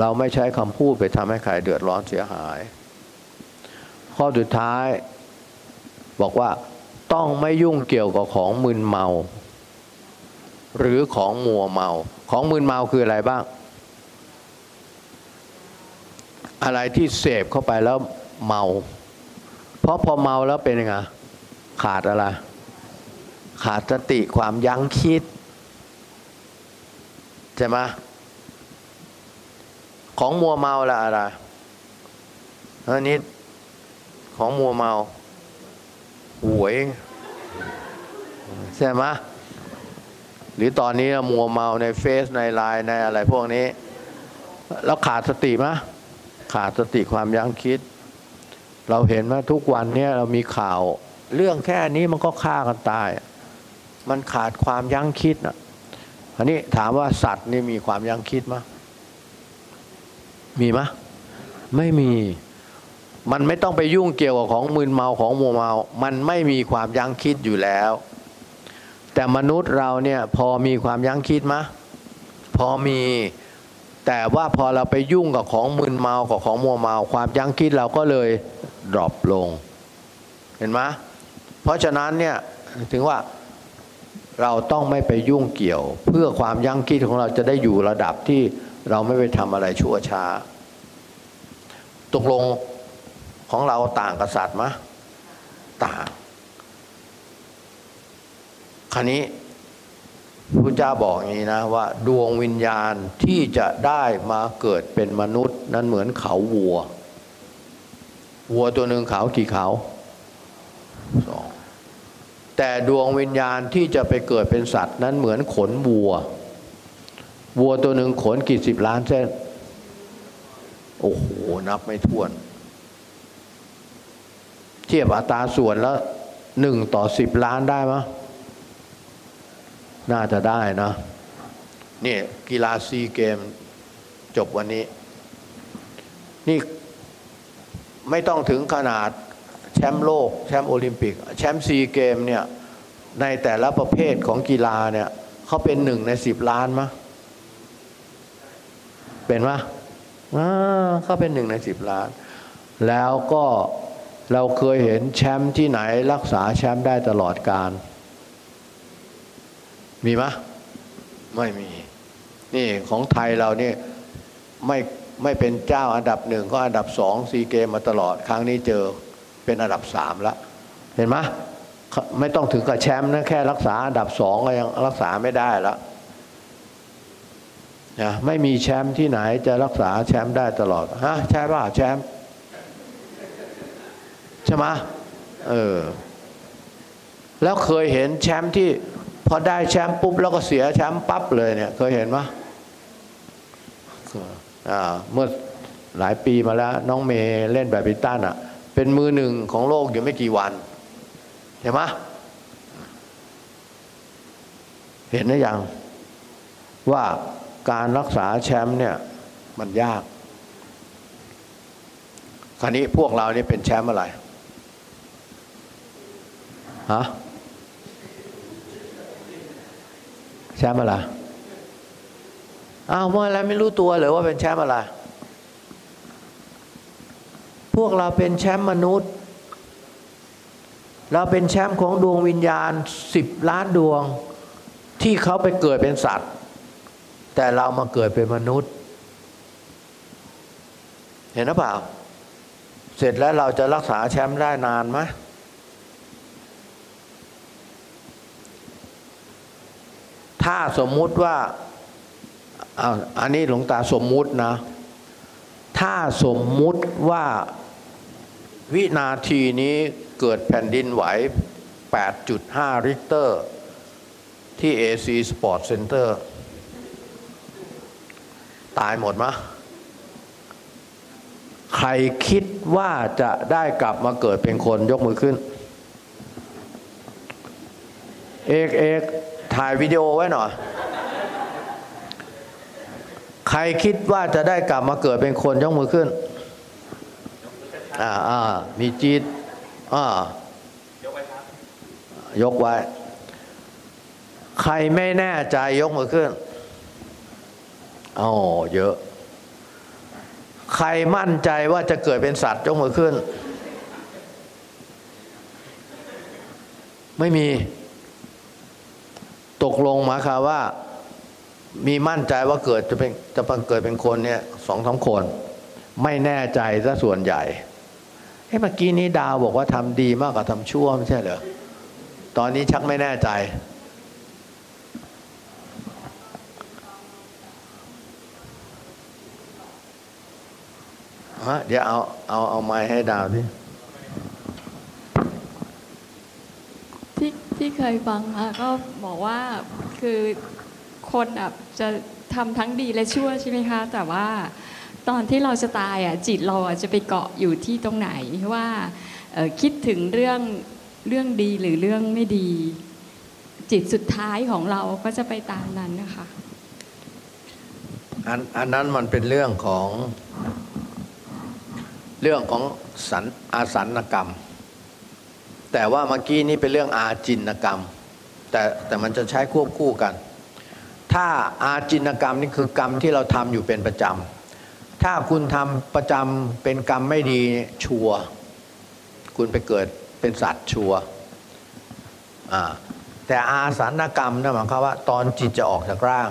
เราไม่ใช้คำพูดไปทำให้ใครเดือดร้อนเสียหาย ข้อสุดท้าย บอกว่าต้องไม่ยุ่งเกี่ยวกับของมึนเมา หรือของมัวเมา ของมึนเมาคืออะไรบ้าง อะไรที่เสพเข้าไปแล้วเมา เพราะพอเมาแล้วเป็นยังไงขาดอะไร ขาดสติความยั้งคิดใช่ไหมของมัวเมาละอะไรอันนี้ของมัวเมาหวยใช่ไหมหรือตอนนี้มัวเมาในเฟซในไลน์ในอะไรพวกนี้ แล้วขาดสติไหมขาดสติความยั้งคิด เราเห็นว่าทุกวันนี้เรามีข่าว เรื่องแค่นี้มันก็ฆ่ากันตาย มันขาดความยั้งคิดอะอันนี้ถามว่าสัตว์นี่มีความยั้งคิดไหมยมีไหมไม่มี มันไม่ต้องไปยุ่งเกี่ยวกับของมึนเมาของมัวเมา มันไม่มีความยั้งคิดอยู่แล้ว แต่มนุษย์เราเนี่ยพอมีความยั้งคิดมะพอมีแต่ว่าพอเราไปยุ่งกับของมึนเมากับของมัวเมา ความยั้งคิดเราก็เลยดรอปลง เห็นไหมเพราะฉะนั้นเนี่ยถึงว่า เราต้องไม่ไปยุ่งเกี่ยว เพื่อความยั้งคิดของเราจะได้อยู่ระดับที่เราไม่ไปทำอะไรชั่วช้า ตกลงของเราต่างกับสัตว์มะต่าง คราวนี้พระเจ้าบอกอย่างนี้นะว่า ดวงวิญญาณที่จะได้มาเกิดเป็นมนุษย์ นั้นเหมือนเขาวัว วัวตัวหนึ่งเขากี่เขาสอง แต่ดวงวิญญาณที่จะไปเกิดเป็นสัตว์นั้นเหมือนขนวัว วัวตัวหนึ่งขนกี่สิบล้านเส้น โอ้โห นับไม่ถ้วน เทียบอัตราส่วนแล้วหนึ่งต่อสิบล้านได้ไหมน่าจะได้นะนี่กีฬาซีเกมจบวันนี้ นี่ไม่ต้องถึงขนาด ชมป์โลก แชมป์โอลิมปิก แชมป์ซีเกมเนี่ยในแต่ละประเภทของกีฬาเนี่ยเขาเป็นหนึ่งในสิบล้านมะเป็นมะอ่าเขาเป็นหนึ่งในสิบล้าน แล้วก็เราเคยเห็นแชมป์ที่ไหนรักษาแชมป์ได้ตลอดการ มีมะไม่มี นี่ของไทยเราเนี่ยไม่ไม่เป็นเจ้าอันดับหนึ่งก็อันดับสองซีเกมมาตลอดครั้งนี้เจอ เป็นอันดับสามแล้วเห็นไหมไม่ต้องถึงกับแชมป์นะแค่รักษาอันดับสองก็ยังรักษาไม่ได้แล้วนะไม่มีแชมป์ที่ไหนจะรักษาแชมป์ได้ตลอดฮะใช่ป่ะแชมป์ใช่ไหมเออแล้วเคยเห็นแชมป์ที่พอได้แชมป์ปุ๊บแล้วก็เสียแชมป์ปั๊บเลยเนี่ย เคยเห็นไหมอ่าเมื่อหลายปีมาแล้ว น้องเมย์เล่นแบบบินตันอะ เป็นมือหนึ่งของโลกอยู่ไม่กี่วันเห็นไหมเห็นหรือยังว่าการรักษาแชมป์เนี่ยมันยาก คราวนี้พวกเรานี่เป็นแชมป์อะไรฮะแชมป์อะไรอ้าวเมื่อไรไม่รู้ตัวเลยว่าเป็นแชมป์อะไร พวกเราเป็นแชมป์มนุษย์ เราเป็นแชมป์ของดวงวิญญาณสิบล้านดวง ที่เขาไปเกิดเป็นสัตว์ แต่เรามาเกิดเป็นมนุษย์ เห็นหรือเปล่า เสร็จแล้วเราจะรักษาแชมป์ได้นานไหมถ้าสมมุติว่าอันนี้หลวงตาสมมุตินะ ถ้าสมมุติว่า วินาทีนี้เกิดแผ่นดินไหว 8.5 ริกเตอร์ ที่ AC Sport Center ตายหมดมะ ใครคิดว่าจะได้กลับมาเกิดเป็นคนยกมือขึ้น เอกเอกถ่ายวิดีโอไว้หน่อย ใครคิดว่าจะได้กลับมาเกิดเป็นคนยกมือขึ้น อ่าอ่ามีจีดอ่ายกไว้ครับ ยกไว้ ใครไม่แน่ใจยกมือขึ้นอ๋อเยอะ ใครมั่นใจว่าจะเกิดเป็นสัตว์ยกมือขึ้น ไม่มี ตกลงหมายความว่า มีมั่นใจว่าเกิดจะเป็นจะเกิดเป็นคนเนี่ยสองสามคน ไม่แน่ใจซะส่วนใหญ่ เอ้เมื่อกี้นี้ดาวบอกว่าทำดีมากกว่าทำชั่วไม่ใช่เหรอ ตอนนี้ชักไม่แน่ใจ เดี๋ยวเอาเอาเอาไม้ให้ดาวดิที่ที่เคยฟังมาก็บอกว่าคือคนอะจะทำทั้งดีและชั่วใช่ไหมคะ แต่ว่า ตอนที่เราจะตายอะจิตเราจะไปเกาะอยู่ที่ตรงไหนว่าคิดถึงเรื่องเรื่องดีหรือเรื่องไม่ดี จิตสุดท้ายของเราก็จะไปตามนั้นนะคะอันอันนั้นมันเป็นเรื่องของเรื่องของสันอาสันกรรม แต่ว่าเมื่อกี้นี่เป็นเรื่องอาจินกรรม แต่แต่มันจะใช้ควบคู่กัน ถ้าอาจินกรรมนี่คือกรรมที่เราทำอยู่เป็นประจำ ถ้าคุณทำประจำเป็นกรรมไม่ดีชัวคุณไปเกิดเป็นสัตว์ชัวแต่อาสันกรรมนั่นหมายความว่า ตอนจิตจะออกจากร่าง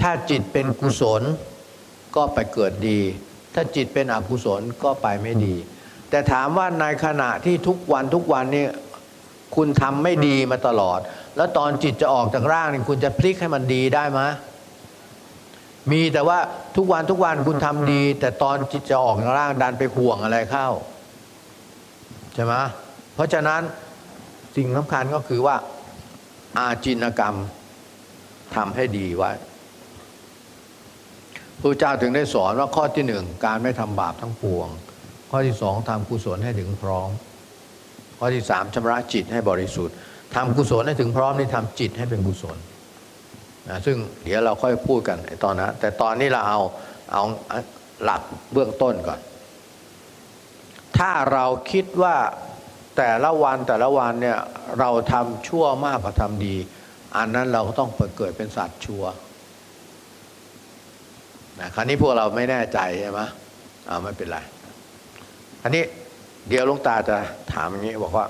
ถ้าจิตเป็นกุศลก็ไปเกิดดี ถ้าจิตเป็นอกุศลก็ไปไม่ดี แต่ถามว่าในขณะที่ทุกวันทุกวันนี่คุณทำไม่ดีมาตลอด แล้วตอนจิตจะออกจากร่างนี่คุณจะพลิกให้มันดีได้ไหม มีแต่ว่าทุกวันทุกวันคุณทำดี แต่ตอนจิตจะออกจากร่างดันไปห่วงอะไรเข้าใช่ไหมเพราะฉะนั้นสิ่งสำคัญก็คือว่าอาจินกรรมทำให้ดีไว้พระเจ้าถึงได้สอนว่าข้อที่หนึ่งการไม่ทำบาปทั้งปวง ข้อที่สองทำกุศลให้ถึงพร้อม ข้อที่สามชำระจิตให้บริสุทธิ์ทำกุศลให้ถึงพร้อมนี่ทำจิตให้เป็นกุศล นะซึ่งเดี๋ยวเราค่อยพูดกันไอ้ตอนนั้นแต่ตอนนี้เราเอาเอาหลักเบื้องต้นก่อน ถ้าเราคิดว่าแต่ละวันแต่ละวันเนี่ยเราทำชั่วมากกว่าทำดี อันนั้นเราก็ต้องเกิดเป็นสัตว์ชั่วนะคราวนี้พวกเราไม่แน่ใจใช่ไหมอ่าไม่เป็นไรอันนี้เดี๋ยวลวงตาจะถามอย่างนี้บอกว่า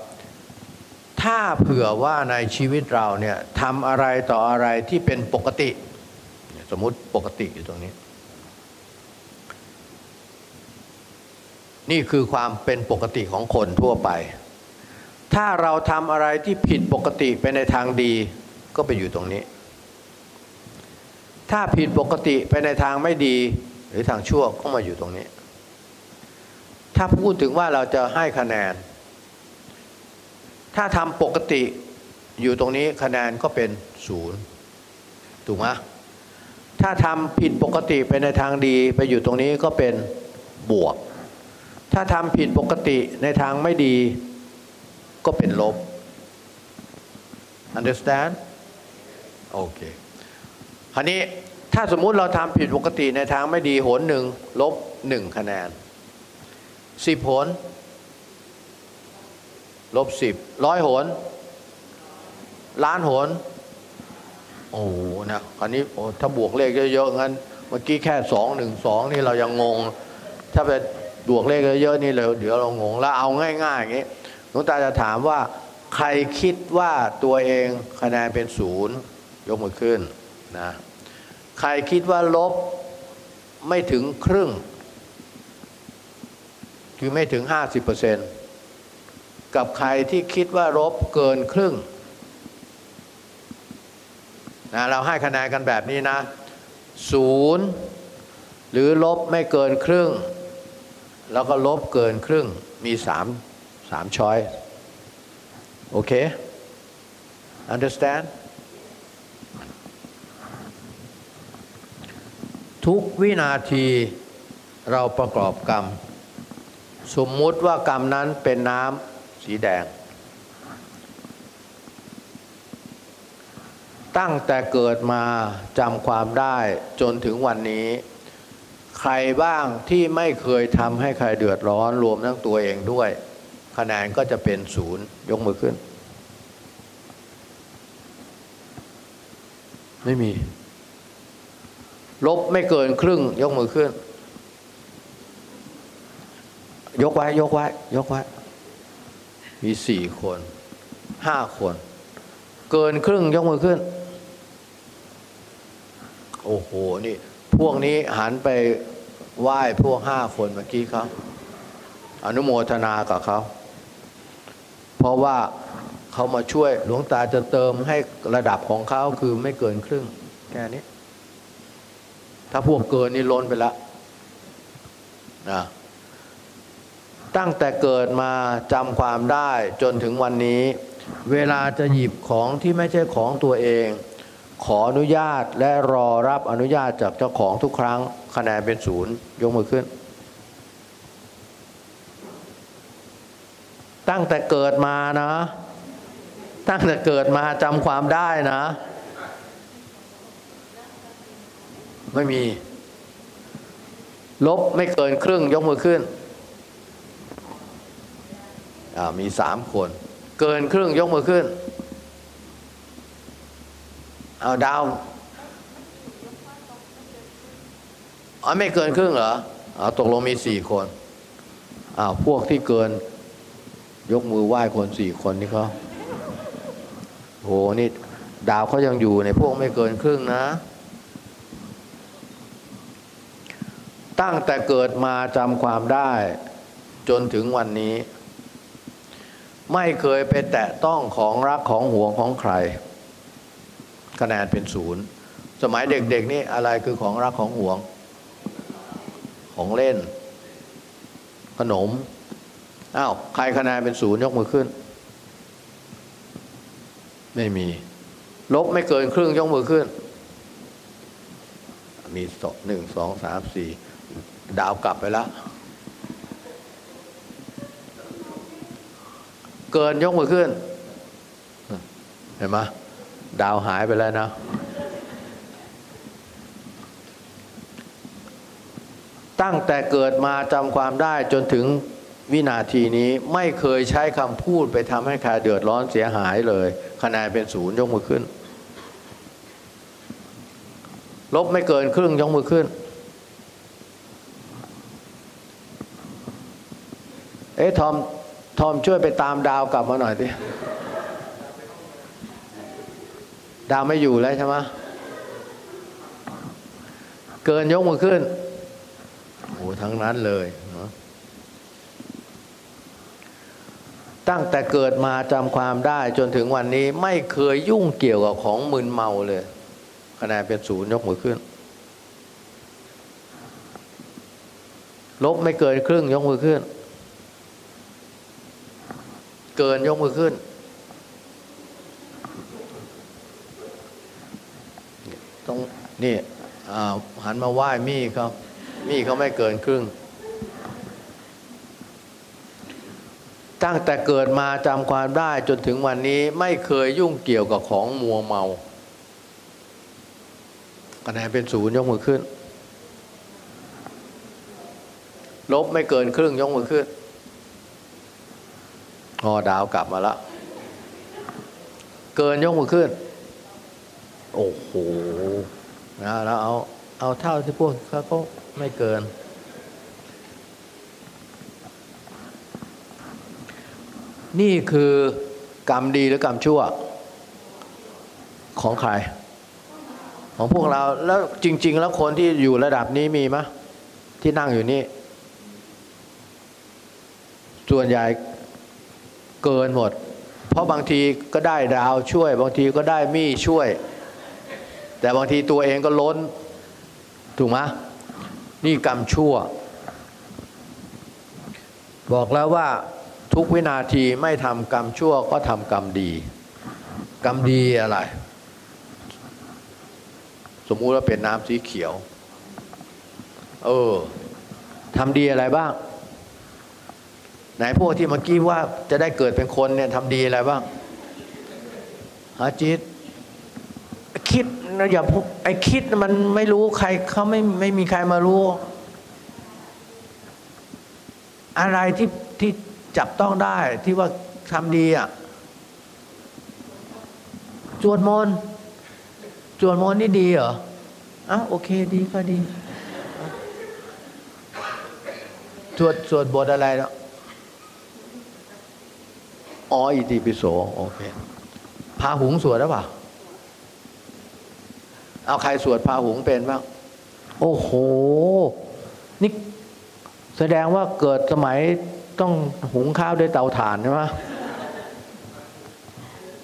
ถ้าเผื่อว่าในชีวิตเราเนี่ยทำอะไรต่ออะไรที่เป็นปกติ สมมติปกติอยู่ตรงนี้ นี่คือความเป็นปกติของคนทั่วไป ถ้าเราทำอะไรที่ผิดปกติไปในทางดีก็ไปอยู่ตรงนี้ ถ้าผิดปกติไปในทางไม่ดี หรือทางชั่วก็มาอยู่ตรงนี้ ถ้าพูดถึงว่าเราจะให้คะแนน ถ้าทำปกติอยู่ตรงนี้คะแนนก็เป็นศูนย์ถูกไหมถ้าทำผิดปกติไปในทางดีไปอยู่ตรงนี้ก็เป็นบวก ถ้าทำผิดปกติในทางไม่ดีก็เป็นลบ understand โอเคคราวนี้ถ้าสมมุติเราทำผิดปกติในทางไม่ดีหนหนึ่งลบหนึ่งคะแนนสิบโหน ลบสิบร้อยโหนล้านโหนโอ้โหนะคราวนี้โอ้ถ้าบวกเลขเยอะๆงั้นเมื่อกี้แค่สองหนึ่งสองนี่เรายังงง ถ้าไปบวกเลขเยอะๆนี่เลยเดี๋ยวเรางงแล้วเอาง่ายๆอย่างนี้หลวงตาจะถามว่า ใครคิดว่าตัวเองคะแนนเป็นศูนย์ยกมือขึ้นนะใครคิดว่าลบไม่ถึงครึ่ง คือไม่ถึง50% กับใครที่คิดว่าลบเกินครึ่งนะเราให้คะแนนกันแบบนี้นะศูนย์หรือลบไม่เกินครึ่ง แล้วก็ลบเกินครึ่งมีสามสามช้อยโอเค understand ทุกวินาทีเราประกอบกรรม สมมุติว่ากรรมนั้นเป็นน้ำ สีแดง ตั้งแต่เกิดมาจำความได้จนถึงวันนี้ ใครบ้างที่ไม่เคยทำให้ใครเดือดร้อนรวมทั้งตัวเองด้วย คะแนนก็จะเป็นศูนย์ยกมือขึ้น ไม่มี ลบไม่เกินครึ่ง ยกมือขึ้น ยกไว้ ยกไว้ ยกไว้ มีสี่คนห้าคน เกินครึ่งยกมือขึ้น โอ้โหนี่ พวกนี้หันไปไหว้พวกห้าคนเมื่อกี้เขาอนุโมทนากับเขา เพราะว่าเขามาช่วยหลวงตาจะเติมให้ระดับของเขาคือไม่เกินครึ่ง แค่นี้ ถ้าพวกเกินนี่ล้นไปล้วนะ ตั้งแต่เกิดมาจำความได้จนถึงวันนี้ เวลาจะหยิบของที่ไม่ใช่ของตัวเอง ขออนุญาตและรอรับอนุญาตจากเจ้าของทุกครั้งคะแนนเป็นศูนย์ยกมือขึ้น ตั้งแต่เกิดมานะ ตั้งแต่เกิดมาจำความได้นะ ไม่มี ลบไม่เกินครึ่งยกมือขึ้น มีสามคน เกินครึ่งยกมือขึ้น เอาดาวอ๋อไม่เกินครึ่งเหรอเอาตกลงมีสี่คนอ้าวพวกที่เกิน ยกมือไหว้คนสี่คนนี่เขาโหนี่ดาวเขายังอยู่ในพวกไม่เกินครึ่งนะ ตั้งแต่เกิดมาจำความได้ จนถึงวันนี้ ไม่เคยไปแตะต้องของรักของห่วงของใคร คะแนนเป็นศูนย์สมัยเด็กๆนี่อะไรคือของรักของห่วง ของเล่น ขนมอ้าวใครคะแนนเป็นศูนย์ยกมือขึ้น ไม่มี ลบไม่เกินครึ่งยกมือขึ้น มีสองหนึ่งสองสามสี่ดาวกลับไปแล้ว เกินยกมือขึ้น เห็นไหมดาวหายไปแล้วนะตั้งแต่เกิดมาจำความได้จนถึงวินาทีนี้ไม่เคยใช้คำพูดไปทำให้ใครเดือดร้อนเสียหายเลยคะแนนเป็นศูนย์ยกมือขึ้น ลบไม่เกินครึ่งยกมือขึ้น เอ๊ะทอม ทอมช่วยไปตามดาวกลับมาหน่อยดิดาวไม่อยู่แล้วใช่ไหมเกินยกมือขึ้นโอ้ทั้งนั้นเลยเนะตั้งแต่เกิดมาจำความได้จนถึงวันนี้ไม่เคยยุ่งเกี่ยวกับของมึนเมาเลยคะแนนเป็นศูนย์ยกมือขึ้น ลบไม่เกินครึ่งยกมือขึ้น เกินยกมือขึ้นต้องนี่หันมาไหว้มี่เขามี่เขาไม่เกินครึ่ง ตั้งแต่เกิดมาจำความได้จนถึงวันนี้ไม่เคยยุ่งเกี่ยวกับของมัวเมาคะแนนเป็นศูนย์ยกมือขึ้น ลบไม่เกินครึ่งยกมือขึ้น อ๋อดาวกลับมาล้วเกินยกมือขึ้น โอ้โหนะแล้วเอา เอาเท่าที่พวกเขาก็ไม่เกิน นี่คือกรรมดีหรือกรรมชั่ว ของใคร ของพวกเราแล้วจริง ๆ แล้วคนที่อยู่ระดับนี้มีไหมที่นั่งอยู่นี่ ส่วนใหญ่ เกินหมด เพราะบางทีก็ได้ดาวช่วย บางทีก็ได้มี่ช่วย แต่บางทีตัวเองก็ล้น ถูกไหมนี่กรรมชั่ว บอกแล้วว่าทุกวินาทีไม่ทำกรรมชั่วก็ทำกรรมดี กรรมดีอะไร สมมุติว่าเป็นน้ำสีเขียว เออทำดีอะไรบ้าง ไหนพวกที่เมื่อกี้ว่าจะได้เกิดเป็นคนเนี่ยทำดีอะไรบ้างฮะจิตคิดนะอย่าไอคิดมันไม่รู้ใครเขาไม่ไม่มีใครมารู้ อะไรที่ที่จับต้องได้ที่ว่าทำดีอะจวดมนต์จวดมนต์นี่ดีเหรออ้าโอเคดีก็ดีสวดสวดบทอะไรเนาะ อ๋ออิติปิโสโอเคพาหุงสวดหรือเปล่า เอาใครสวดพาหุงเป็นบ้างโอ้โห นี่แสดงว่าเกิดสมัยต้องหุงข้าวด้วยเตาถ่านใช่ไหม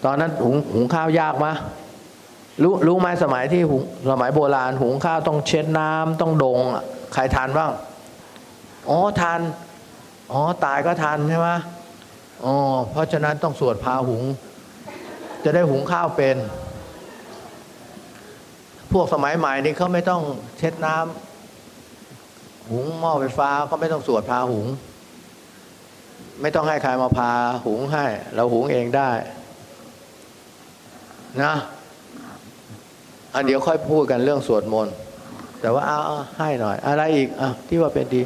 ตอนนั้นหุงหุงข้าวยากไหมรู้รู้ไหมสมัยที่หุงสมัยโบราณ หุงข้าวต้องเช็ดน้ำต้องดงอะใครทานบ้าง อ๋อทาน อ๋อตายก็ทานใช่ไหม อ๋อเพราะฉะนั้นต้องสวดพาหุง จะได้หุงข้าวเป็น พวกสมัยใหม่นี่เขาไม่ต้องเช็ดน้ำหุงหม้อไฟฟ้าก็ไม่ต้องสวดพาหุง ไม่ต้องให้ใครมาพาหุงให้ เราหุงเองได้ นะอันเดี๋ยวค่อยพูดกันเรื่องสวดมนต์แต่ว่าเอาเอาให้หน่อย อะไรอีกอะที่ว่าเป็นดี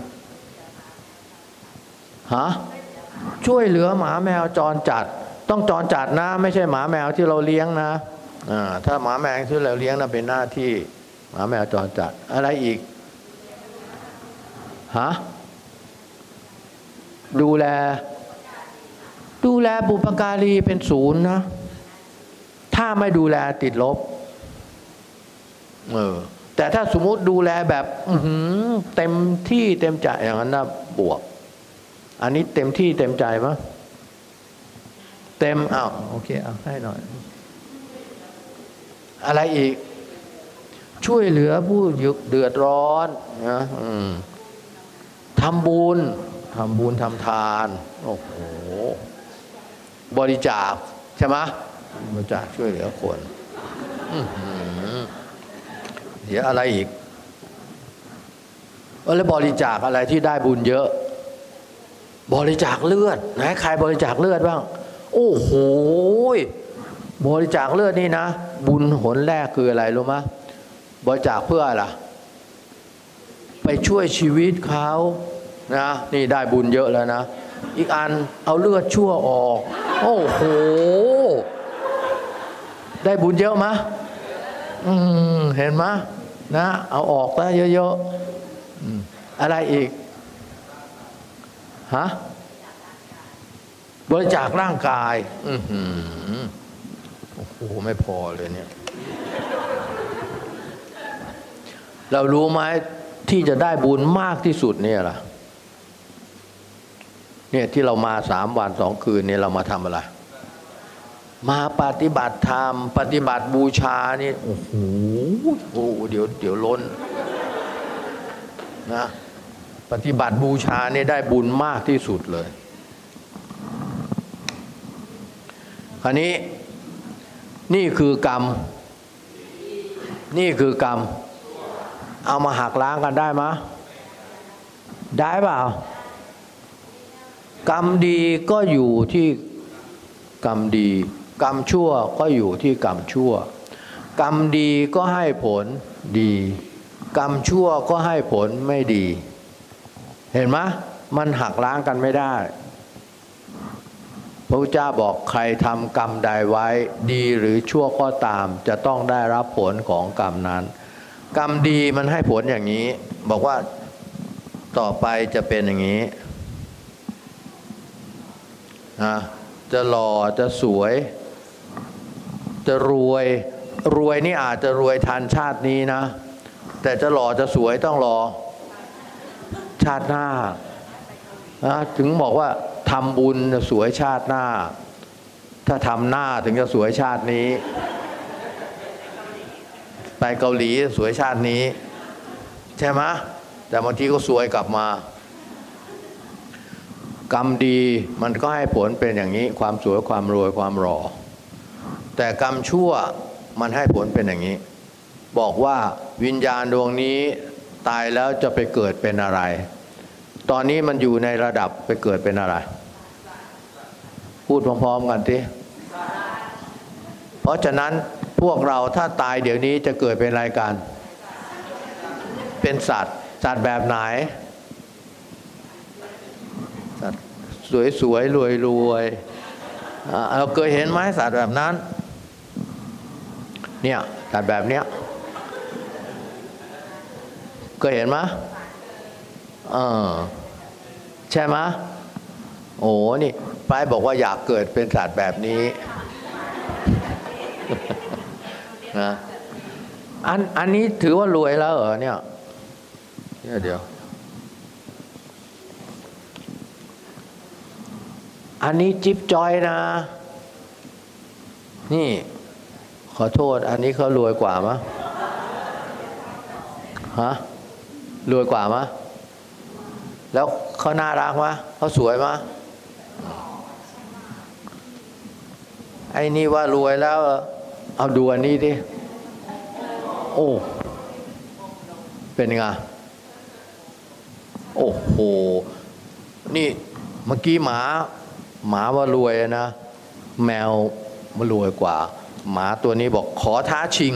ฮะ ช่วยเหลือหมาแมวจรจัด ต้องจรจัดนะ ไม่ใช่หมาแมวที่เราเลี้ยงนะถ้าหมาแมวที่เราเลี้ยงนะเป็นหน้าที่หมาแมวจรจัดอะไรอีกฮะดูแล ดูแลบุปการีเป็นศูนย์นะ ถ้าไม่ดูแลติดลบเออแต่ถ้าสมมติดูแลแบบเต็มที่เต็มใจอย่างนั้นนะบวก อันนี้เต็มที่เต็มใจมั้ยเต็มอ้าวโอเคเอาให้หน่อย อะไรอีก ช่วยเหลือผู้เดือดร้อนนะอืมทำบุญทำบุญทำทาน โอ้โห บริจาคใช่ไหมบริจาคช่วยเหลือคนอื้อหือเดี๋ยวอะไรอีกเออแล้วบริจาคอะไรที่ได้บุญเยอะ บริจาคเลือดไหนใครบริจาคเลือดบ้าง โอ้โหบริจาคเลือดนี่นะ บุญหนแรกคืออะไรรู้ไหมบริจาคเพื่ออะไรไปช่วยชีวิตเขานะนี่ได้บุญเยอะแล้วนะ อีกอันเอาเลือดชั่วออก โอ้โห ได้บุญเยอะมะอืมเห็นมะนะ เอาออกแล้วเยอะๆอะไรอีก ฮะบริจาคร่างกาย อือหือโอ้โหไม่พอเลยเนี่ย เรารู้ไหมที่จะได้บุญมากที่สุดเนี่ยล่ะ เนี่ยที่เรามาสามวันสองคืนเนี่ยเรามาทำอะไร มาปฏิบัติธรรม ปฏิบัติบูชานี่โอ้โหโอ้เดี๋ยวเดี๋ยวล้นนะ ปฏิบัติบูชาเนี่ยได้บุญมากที่สุดเลยคราวนี้นี่คือกรรม นี่คือกรรม เอามาหักล้างกันได้ไหมได้เปล่ากรรมดีก็อยู่ที่กรรมดี กรรมชั่วก็อยู่ที่กรรมชั่ว กรรมดีก็ให้ผลดี กรรมชั่วก็ให้ผลไม่ดี เห็นไหมมันหักล้างกันไม่ได้ พระพุทธเจ้าบอกใครทำกรรมใดไว้ ดีหรือชั่วก็ตาม จะต้องได้รับผลของกรรมนั้น กรรมดีมันให้ผลอย่างนี้ บอกว่าต่อไปจะเป็นอย่างนี้นะจะหล่อจะสวย จะรวยรวยนี่อาจจะรวยทันชาตินี้นะ แต่จะหล่อจะสวยต้องรอ ชาติหน้านะถึงบอกว่าทำบุญจะสวยชาติหน้า ถ้าทำหน้าถึงจะสวยชาตินี้ ไปเกาหลีสวยชาตินี้ ใช่ไหมแต่บางทีก็สวยกลับมา กรรมดีมันก็ให้ผลเป็นอย่างนี้ ความสวยความรวยความหล่อแต่กรรมชั่วมันให้ผลเป็นอย่างนี้ บอกว่าวิญญาณดวงนี้ตายแล้วจะไปเกิดเป็นอะไร ตอนนี้มันอยู่ในระดับไปเกิดเป็นอะไร พูดพร้อมๆกันทีเพราะฉะนั้นพวกเราถ้าตายเดี๋ยวนี้จะเกิดเป็นอะไรกัน เป็นสัตว์ สัตว์แบบไหน สัตว์สวยๆรวยๆเราเคยเห็นไหมสัตว์แบบนั้น เนี่ยสัตว์แบบเนี้ยเคยเห็นไหม เออใช่ไหมโอ้นี่ป้ายบอกว่าอยากเกิดเป็นสัตว์แบบนี้นะอันอันนี้ถือว่ารวยแล้วเหรอเนี่ยเดี๋ยวเดี๋ยว อันนี้จิ๊บจอยนะ นี่ ขอโทษ อันนี้เขารวยกว่ามะฮะรวยกว่ามะ แล้วเขาน่ารักมะเขาสวยมะไอ้นี่ว่ารวยแล้ว เอาดูอันนี้ดิ โอ้ เป็นไง โอ้โห นี่เมื่อกี้หมา หมาว่ารวยนะ แมวมารวยกว่า หมาตัวนี้บอกขอท้าชิง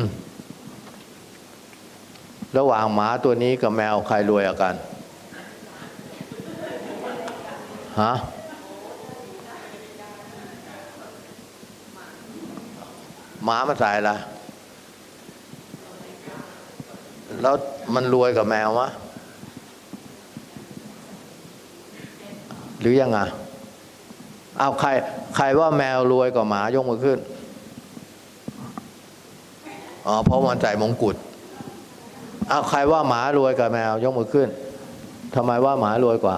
ระหว่างหมาตัวนี้กับแมวใครรวยกว่ากัน ฮะหมามาใส่ละแล้วมันรวยกับแมวมะหรือยังไงเอาใคร ใครว่าแมวรวยกว่าหมายกมือขึ้น อ๋อเพราะมันใส่มงกุฎเอาใครว่าหมารวยกว่าแมวยกมือขึ้นทำไมว่าหมารวยกว่า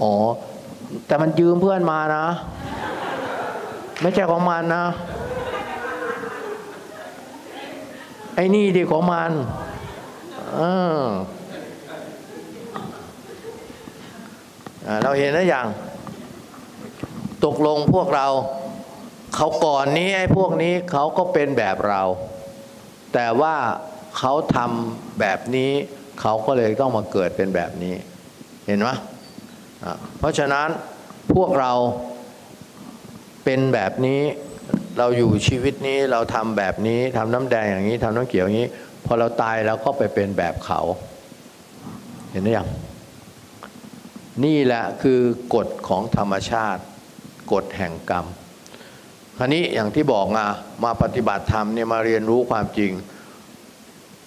อ๋อ แต่มันยืมเพื่อนมานะ ไม่ใช่ของมันนะ ไอ้นี่ดิของมันเออเราเห็นแล้วอย่าง ตกลงพวกเรา เขาก่อนนี้ไอ้พวกนี้เขาก็เป็นแบบเรา แต่ว่าเขาทำแบบนี้ เขาก็เลยต้องมาเกิดเป็นแบบนี้ เห็นไหม เพราะฉะนั้นพวกเราเป็นแบบนี้เราอยู่ชีวิตนี้เราทำแบบนี้ทำน้ำแดงอย่างนี้ทำน้ำเขียวอย่างนี้ พอเราตายเราก็ไปเป็นแบบเขา เห็นไหรือยังนี่แหละคือกฎของธรรมชาติ กฎแห่งกรรมคราวนี้อย่างที่บอกมามาปฏิบัติธรรมเนี่ยมาเรียนรู้ความจริง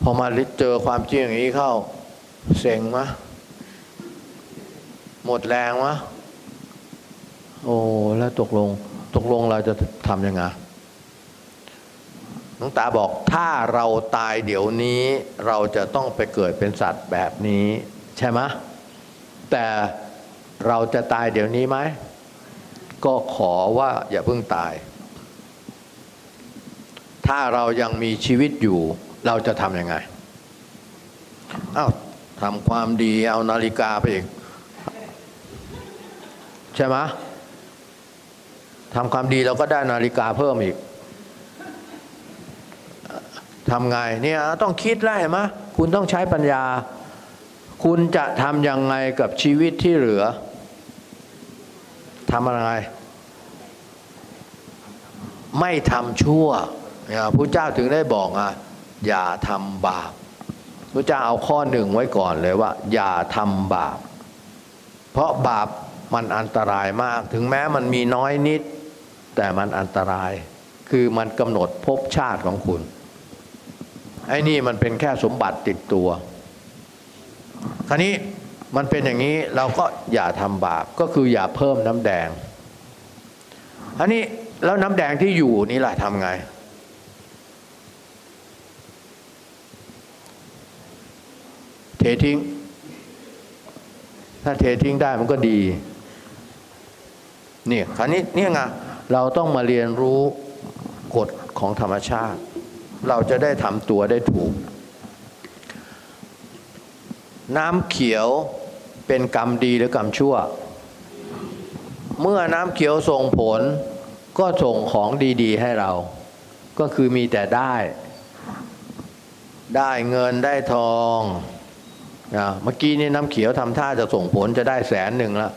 พอมาเจอความจริงอย่างนี้เข้าเซ็งมะ หมดแรงมะโอ้แล้วตกลง ตกลงเราจะทำยังไงน้องตาบอกถ้าเราตายเดี๋ยวนี้ เราจะต้องไปเกิดเป็นสัตว์แบบนี้ ใช่ไหมแต่เราจะตายเดี๋ยวนี้ไหม ก็ขอว่าอย่าเพิ่งตาย ถ้าเรายังมีชีวิตอยู่ เราจะทำยังไงอ้าวทำความดีเอานาฬิกาไปอีก ใช่ไหมทำความดีเราก็ได้นาฬิกาเพิ่มอีกทำไงเนี่ยต้องคิดแล้วเห็นไหมคุณต้องใช้ปัญญา คุณจะทำยังไงกับชีวิตที่เหลือทำอะไร ไม่ทำชั่วเนี่ยพระเจ้าถึงได้บอกอะอย่าทำบาปพระเจ้าเอาข้อหนึ่งไว้ก่อนเลยว่า อย่าทำบาป เพราะบาป มันอันตรายมาก ถึงแม้มันมีน้อยนิด แต่มันอันตราย คือมันกำหนดภพชาติของคุณ ไอ้นี่มันเป็นแค่สมบัติติดตัว คราวนี้มันเป็นอย่างนี้เราก็อย่าทำบาป ก็คืออย่าเพิ่มน้ำแดง อันนี้แล้วน้ำแดงที่อยู่นี่ล่ะทำไงเททิ้ง ถ้าเททิ้งได้มันก็ดี นี่ยคราวนี้เนี่ยไงเราต้องมาเรียนรู้กฎของธรรมชาติ เราจะได้ทำตัวได้ถูก น้ำเขียวเป็นกรรมดีหรือกรรมชั่ว เมื่อน้ำเขียวส่งผลก็ส่งของดีๆให้เรา ก็คือมีแต่ได้ ได้เงินได้ทองนะเมื่อกี้นี่น้ำเขียวทำท่าจะส่งผลจะได้แสนหนึ่งแล้ว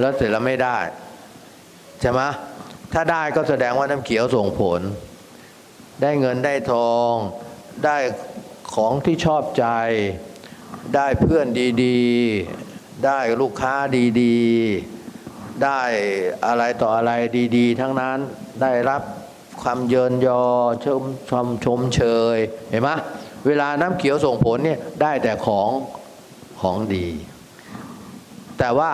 แล้วเสร็จแล้วไม่ได้ ใช่ไหมถ้าได้ก็แสดงว่าน้ำเขียวส่งผล ได้เงินได้ทอง ได้ของที่ชอบใจ ได้เพื่อนดีๆ ได้ลูกค้าดีๆ ได้อะไรต่ออะไรดีๆ ทั้งนั้นได้รับความเยินยอชมชมชมเชยเห็นไหมเวลาน้ำเขียวส่งผลเนี่ยได้แต่ของของดี แต่ว่า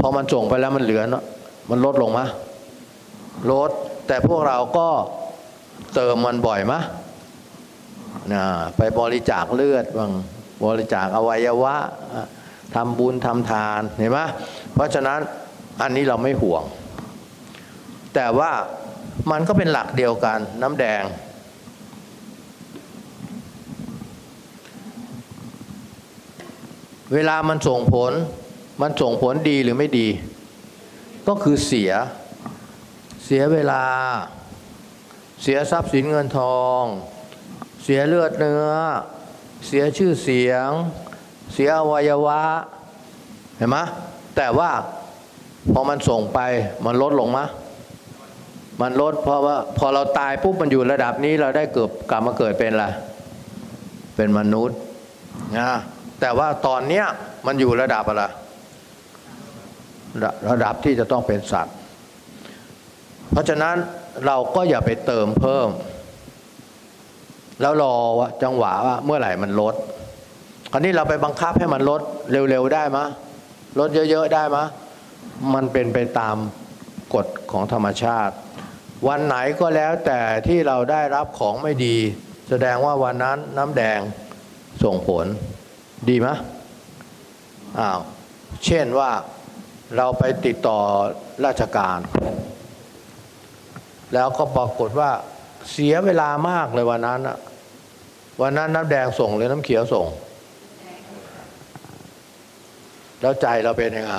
พอมันส่งไปแล้วมันเหลือเนอะ มันลดลงมะลด แต่พวกเราก็เติมมันบ่อยมะนะไปบริจาคเลือดบ้างบริจาคอวัยวะทำบุญทำทานเห็นไหมเพราะฉะนั้นอันนี้เราไม่ห่วง แต่ว่ามันก็เป็นหลักเดียวกันน้ำแดง เวลามันส่งผลมันส่งผลดีหรือไม่ดี ก็คือเสีย เสียเวลา เสียทรัพย์สินเงินทอง เสียเลือดเนื้อ เสียชื่อเสียง เสียอวัยวะ เห็นไหมแต่ว่าพอมันส่งไปมันลดลงมะมันลดเพราะว่าพอเราตายปุ๊บมันอยู่ระดับนี้เราได้เกิดกลับมาเกิดเป็นอะไรเป็นมนุษย์นะแต่ว่าตอนเนี้ยมันอยู่ระดับอะไร ระดับที่จะต้องเป็นสัตว์ เพราะฉะนั้นเราก็อย่าไปเติมเพิ่ม แล้วรอว่าจังหวะว่าเมื่อไหร่มันลด คราวนี้เราไปบังคับให้มันลดเร็วๆได้มะลดเยอะๆได้มะมันเป็นไปตามกฎของธรรมชาติ วันไหนก็แล้วแต่ที่เราได้รับของไม่ดี แสดงว่าวันนั้นน้ำแดงส่งผลดีไหมอ้าวเช่นว่า เราไปติดต่อราชการ แล้วก็ปรากฏว่าเสียเวลามากเลยวันนั้นอะวันนั้นน้ำแดงส่งหรือน้ำเขียวส่ง แล้วใจเราเป็นยังไง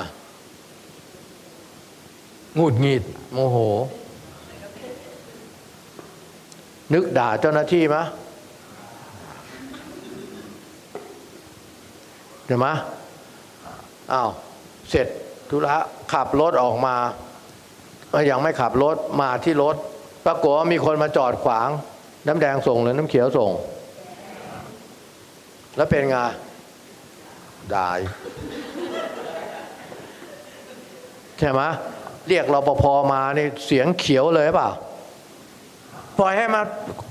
งุดหงิด โมโห นึกด่าเจ้าหน้าที่มะเดี๋ยวมะอ้าว เสร็จ ธุระขับรถออกมายังไม่ขับรถมาที่รถปรากฏว่ามีคนมาจอดขวาง น้ำแดงส่งหรือน้ำเขียวส่ง แล้วเป็นไงด่าใช่ไหมเรียกรปภมานี่เสียงเขียวเลยเปล่าปล่อยให้มา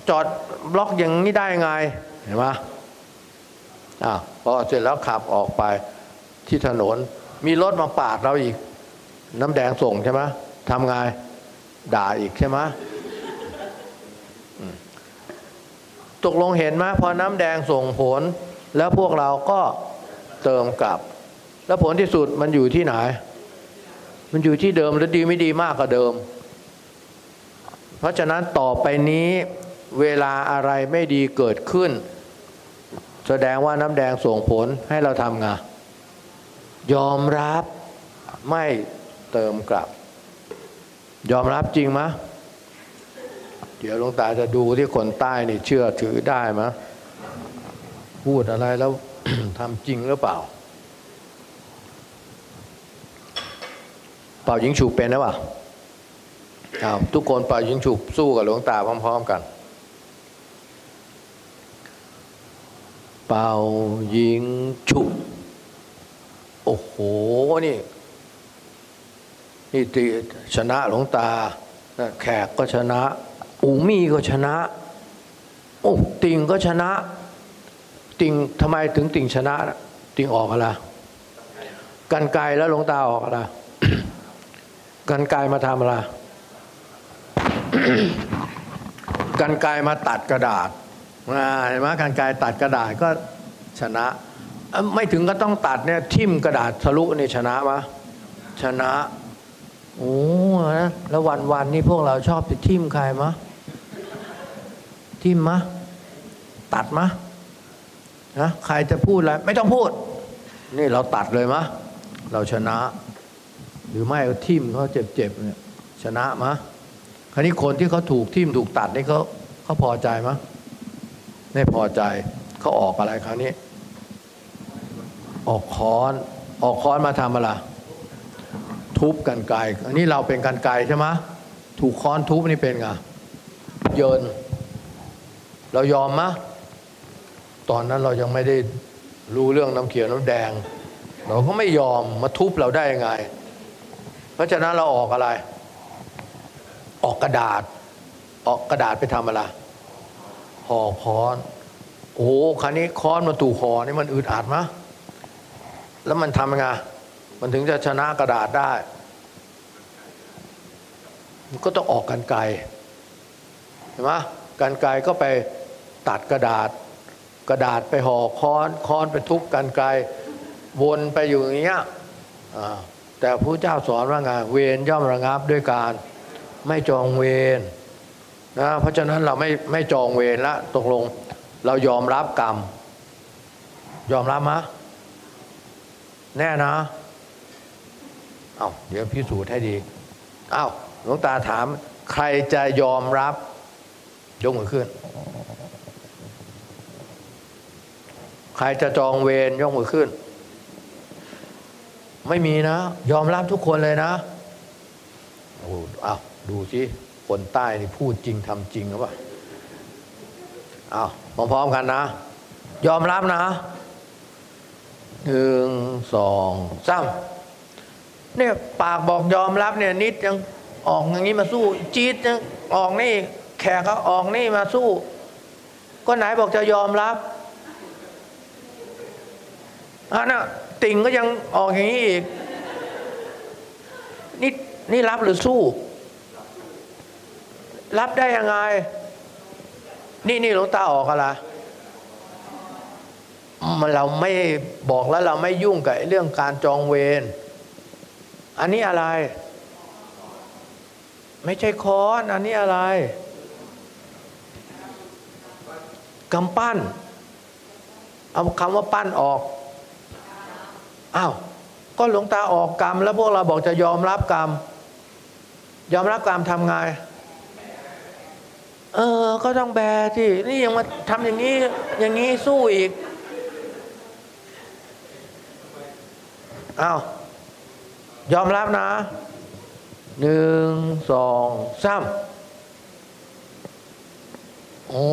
จอดบล็อกอย่างนี้ได้ไงเห็นไหมอะพอเสร็จแล้วขับออกไปที่ถนน มีรถมาปาดเราอีก น้ำแดงส่งใช่ไหมทำไงด่าอีกใช่ไหมตกลงเห็นไหมพอน้ำแดงส่งผล แล้วพวกเราก็เติมกลับ แล้วผลที่สุดมันอยู่ที่ไหน มันอยู่ที่เดิมและดีไม่ดีมากกว่าเดิม เพราะฉะนั้นต่อไปนี้เวลาอะไรไม่ดีเกิดขึ้น แสดงว่าน้ำแดงส่งผลให้เราทำไง ยอมรับไม่เติมกลับ ยอมรับจริงมะ เดี๋ยวหลวงตาจะดูที่คนใต้นี่เชื่อถือได้มะ พูดอะไรแล้วทำจริงหรือเปล่า เป่ายิงฉุบเป็นหรือเปล่าอ้าทุกคนเป่ายิงฉุบสู้กับหลวงตาพร้อม ๆ กันเป่ายิงฉุบ โอ้โหนี่นี่ตีชนะหลวงตา แขกก็ชนะอูมี่ก็ชนะโอ้ติงก็ชนะ ติงทำไมถึงติงชนะน่ะติงออกอะไรกันไกลแล้วหลวงตาออกอะไรกันไกลมาทำอะไรกันไกลมาตัดกระดาษอ่าเห็นไหมกันไกลตัดกระดาษก็ชนะ ไม่ถึงก็ต้องตัดเนี่ยทิ่มกระดาษทะลุนี่ชนะมะชนะโอ้นะแล้ววันวันนี้พวกเราชอบไปทิ่มใครมะทิ่มมะตัดมะนะใครจะพูดอะไรไม่ต้องพูด นี่เราตัดเลยมะเราชนะ หรือไม่ทิ่มเขาเจ็บๆเนี่ยชนะมะคราวนี้คนที่เขาถูกทิ่มถูกตัดนี่เขาเขาพอใจมะไม่พอใจเขาออกอะไรคราวนี้ ออกค้อนออกค้อนมาทำอะไรทุบกันไกลอันนี้เราเป็นกันไกลใช่ไหมถูกค้อนทุบนี่เป็นไงเยิน เรายอมมะตอนนั้นเรายังไม่ได้รู้เรื่องน้ำเขียวน้ำแดง เราก็ไม่ยอมมาทุบเราได้ยังไง เพราะฉะนั้นเราออกอะไร ออกกระดาษ ออกกระดาษไปทำอะไรห่อค้อน โอ้โหคราวนี้ค้อนมาถูกห่อนี่มันอึดอัดมะ แล้วมันทำยังไงมันถึงจะชนะกระดาษได้ มันก็ต้องออกกันไกลเห็นไหมกันไกลก็ไปตัดกระดาษ กระดาษไปห่อค้อนค้อนไปทุบกันไกลวนไปอยู่อย่างเงี้ยแต่พระเจ้าสอนว่าไงเวรย่อมระงับด้วยการไม่จองเวรนะเพราะฉะนั้นเราไม่ไม่จองเวรละตกลง เรายอมรับกรรม ยอมรับมะ แน่นะเอา้าเดี๋ยวพิสูจน์ให้ดีเอา้าหลวงตาถาม ใครจะยอมรับ ยกมือขึ้น ใครจะจองเวรยกมือขึ้น ไม่มีนะ ยอมรับทุกคนเลยนะโอ้เอาดูสิคนใต้นี่พูดจริงทำจริงหรือเปล่าเอาพร้อมๆกันนะ ยอมรับนะ หนึ่งสองสามเนี่ยปากบอกยอมรับเนี่ยนิดยังออกอย่างนี้มาสู้ จี๊ดยังออกนี่ แขกเขาออกนี่มาสู้ ก็ไหนบอกจะยอมรับอะนะติ่งก็ยังออกอย่างนี้อีกนี่นี่รับหรือสู้ รับได้ยังไง นี่นี่หลวงตาออกอะไร มันเราไม่บอกแล้วเราไม่ยุ่งกับเรื่องการจองเวร อันนี้อะไร ไม่ใช่ค้อน อันนี้อะไรกำปั้น เอาคำว่าปั้นออก อ้าว ก็หลวงตาออกกรรม แล้วพวกเราบอกจะยอมรับกรรม ยอมรับกรรมทำไง เออ ก็ต้องแบที่ นี่ยังมาทำอย่างนี้ อย่างนี้สู้อีก อ้าวยอมรับนะหนึ่งสองสามโอ้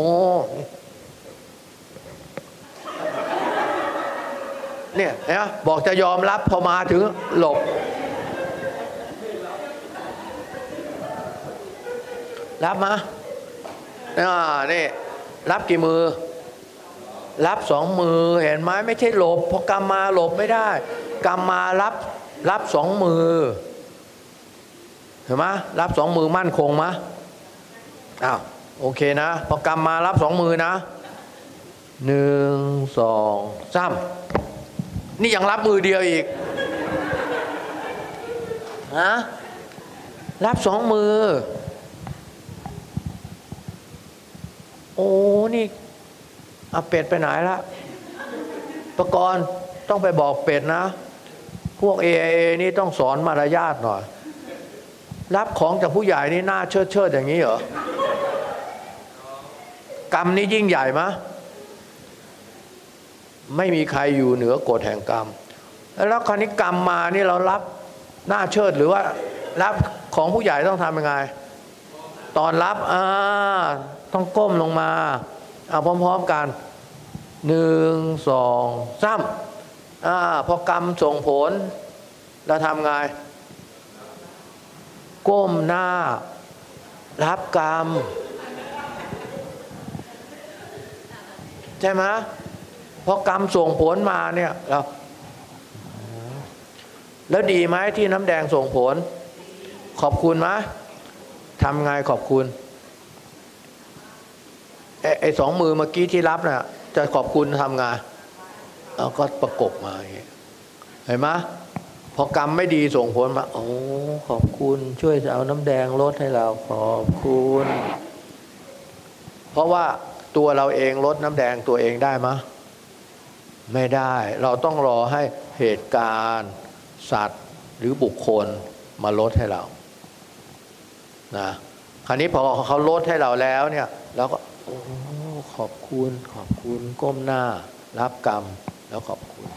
เนี่ยนไหมบอกจะยอมรับพอมาถึงหลบ รับมาอ่านี่รับกี่มือ รับสองมือเห็นไหมไม่ใช่หลบพราะกรรมมาหลบไม่ได้ กรรมมารับรับสองมือเห็นไหมรับสองมือมั่นคงมะอ้าวโอเคนะพอกรรมมารับสองมือนะหนึ่งสองสามนี่ยังรับมือเดียวอีกฮะรับสองมือ โอ้นี่เอาเป็ดไปไหนละประกรณ์ต้องไปบอกเป็ดนะ วกเอเอนี่ต้องสอนมารยาทหน่อย รับของจากผู้ใหญ่นี่หน้าเชิดเชิดอย่างนี้เหรอ กรรมนี่ยิ่งใหญ่มะ ไม่มีใครอยู่เหนือกฎแห่งกรรม แล้วคราวนี้กรรมมานี่เรารับหน้าเชิดหรือว่า รับของผู้ใหญ่ต้องทำยังไง ตอนรับอ่าต้องก้มลงมา เอาพร้อม ๆกันหนึ่งสองสาม อ่าพอกรรมส่งผล เราทำไง ก้มหน้า รับกรรม ใช่ไหมพอกรรมส่งผลมาเนี่ยเราแล้วดีไหมที่น้ำแดงส่งผล ขอบคุณไหมทำไงขอบคุณไอ้สองมือเมื่อกี้ที่รับน่ะจะขอบคุณทำไง เอาก็ประกบมาอย่างงี้เห็นไหมพอกรรมไม่ดีส่งผลมาโอ้ขอบคุณช่วยเอาน้ำแดงลดให้เราขอบคุณ เพราะว่าตัวเราเองลดน้ำแดงตัวเองได้มะไม่ได้ เราต้องรอให้เหตุการณ์ สัตว์หรือบุคคลมาลดให้เรานะคราวนี้พอเขาลดให้เราแล้วเนี่ยเราก็โอ้ขอบคุณขอบคุณก้มหน้า รับกรรม แล้วขอบคุณ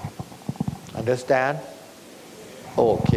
understand โอเค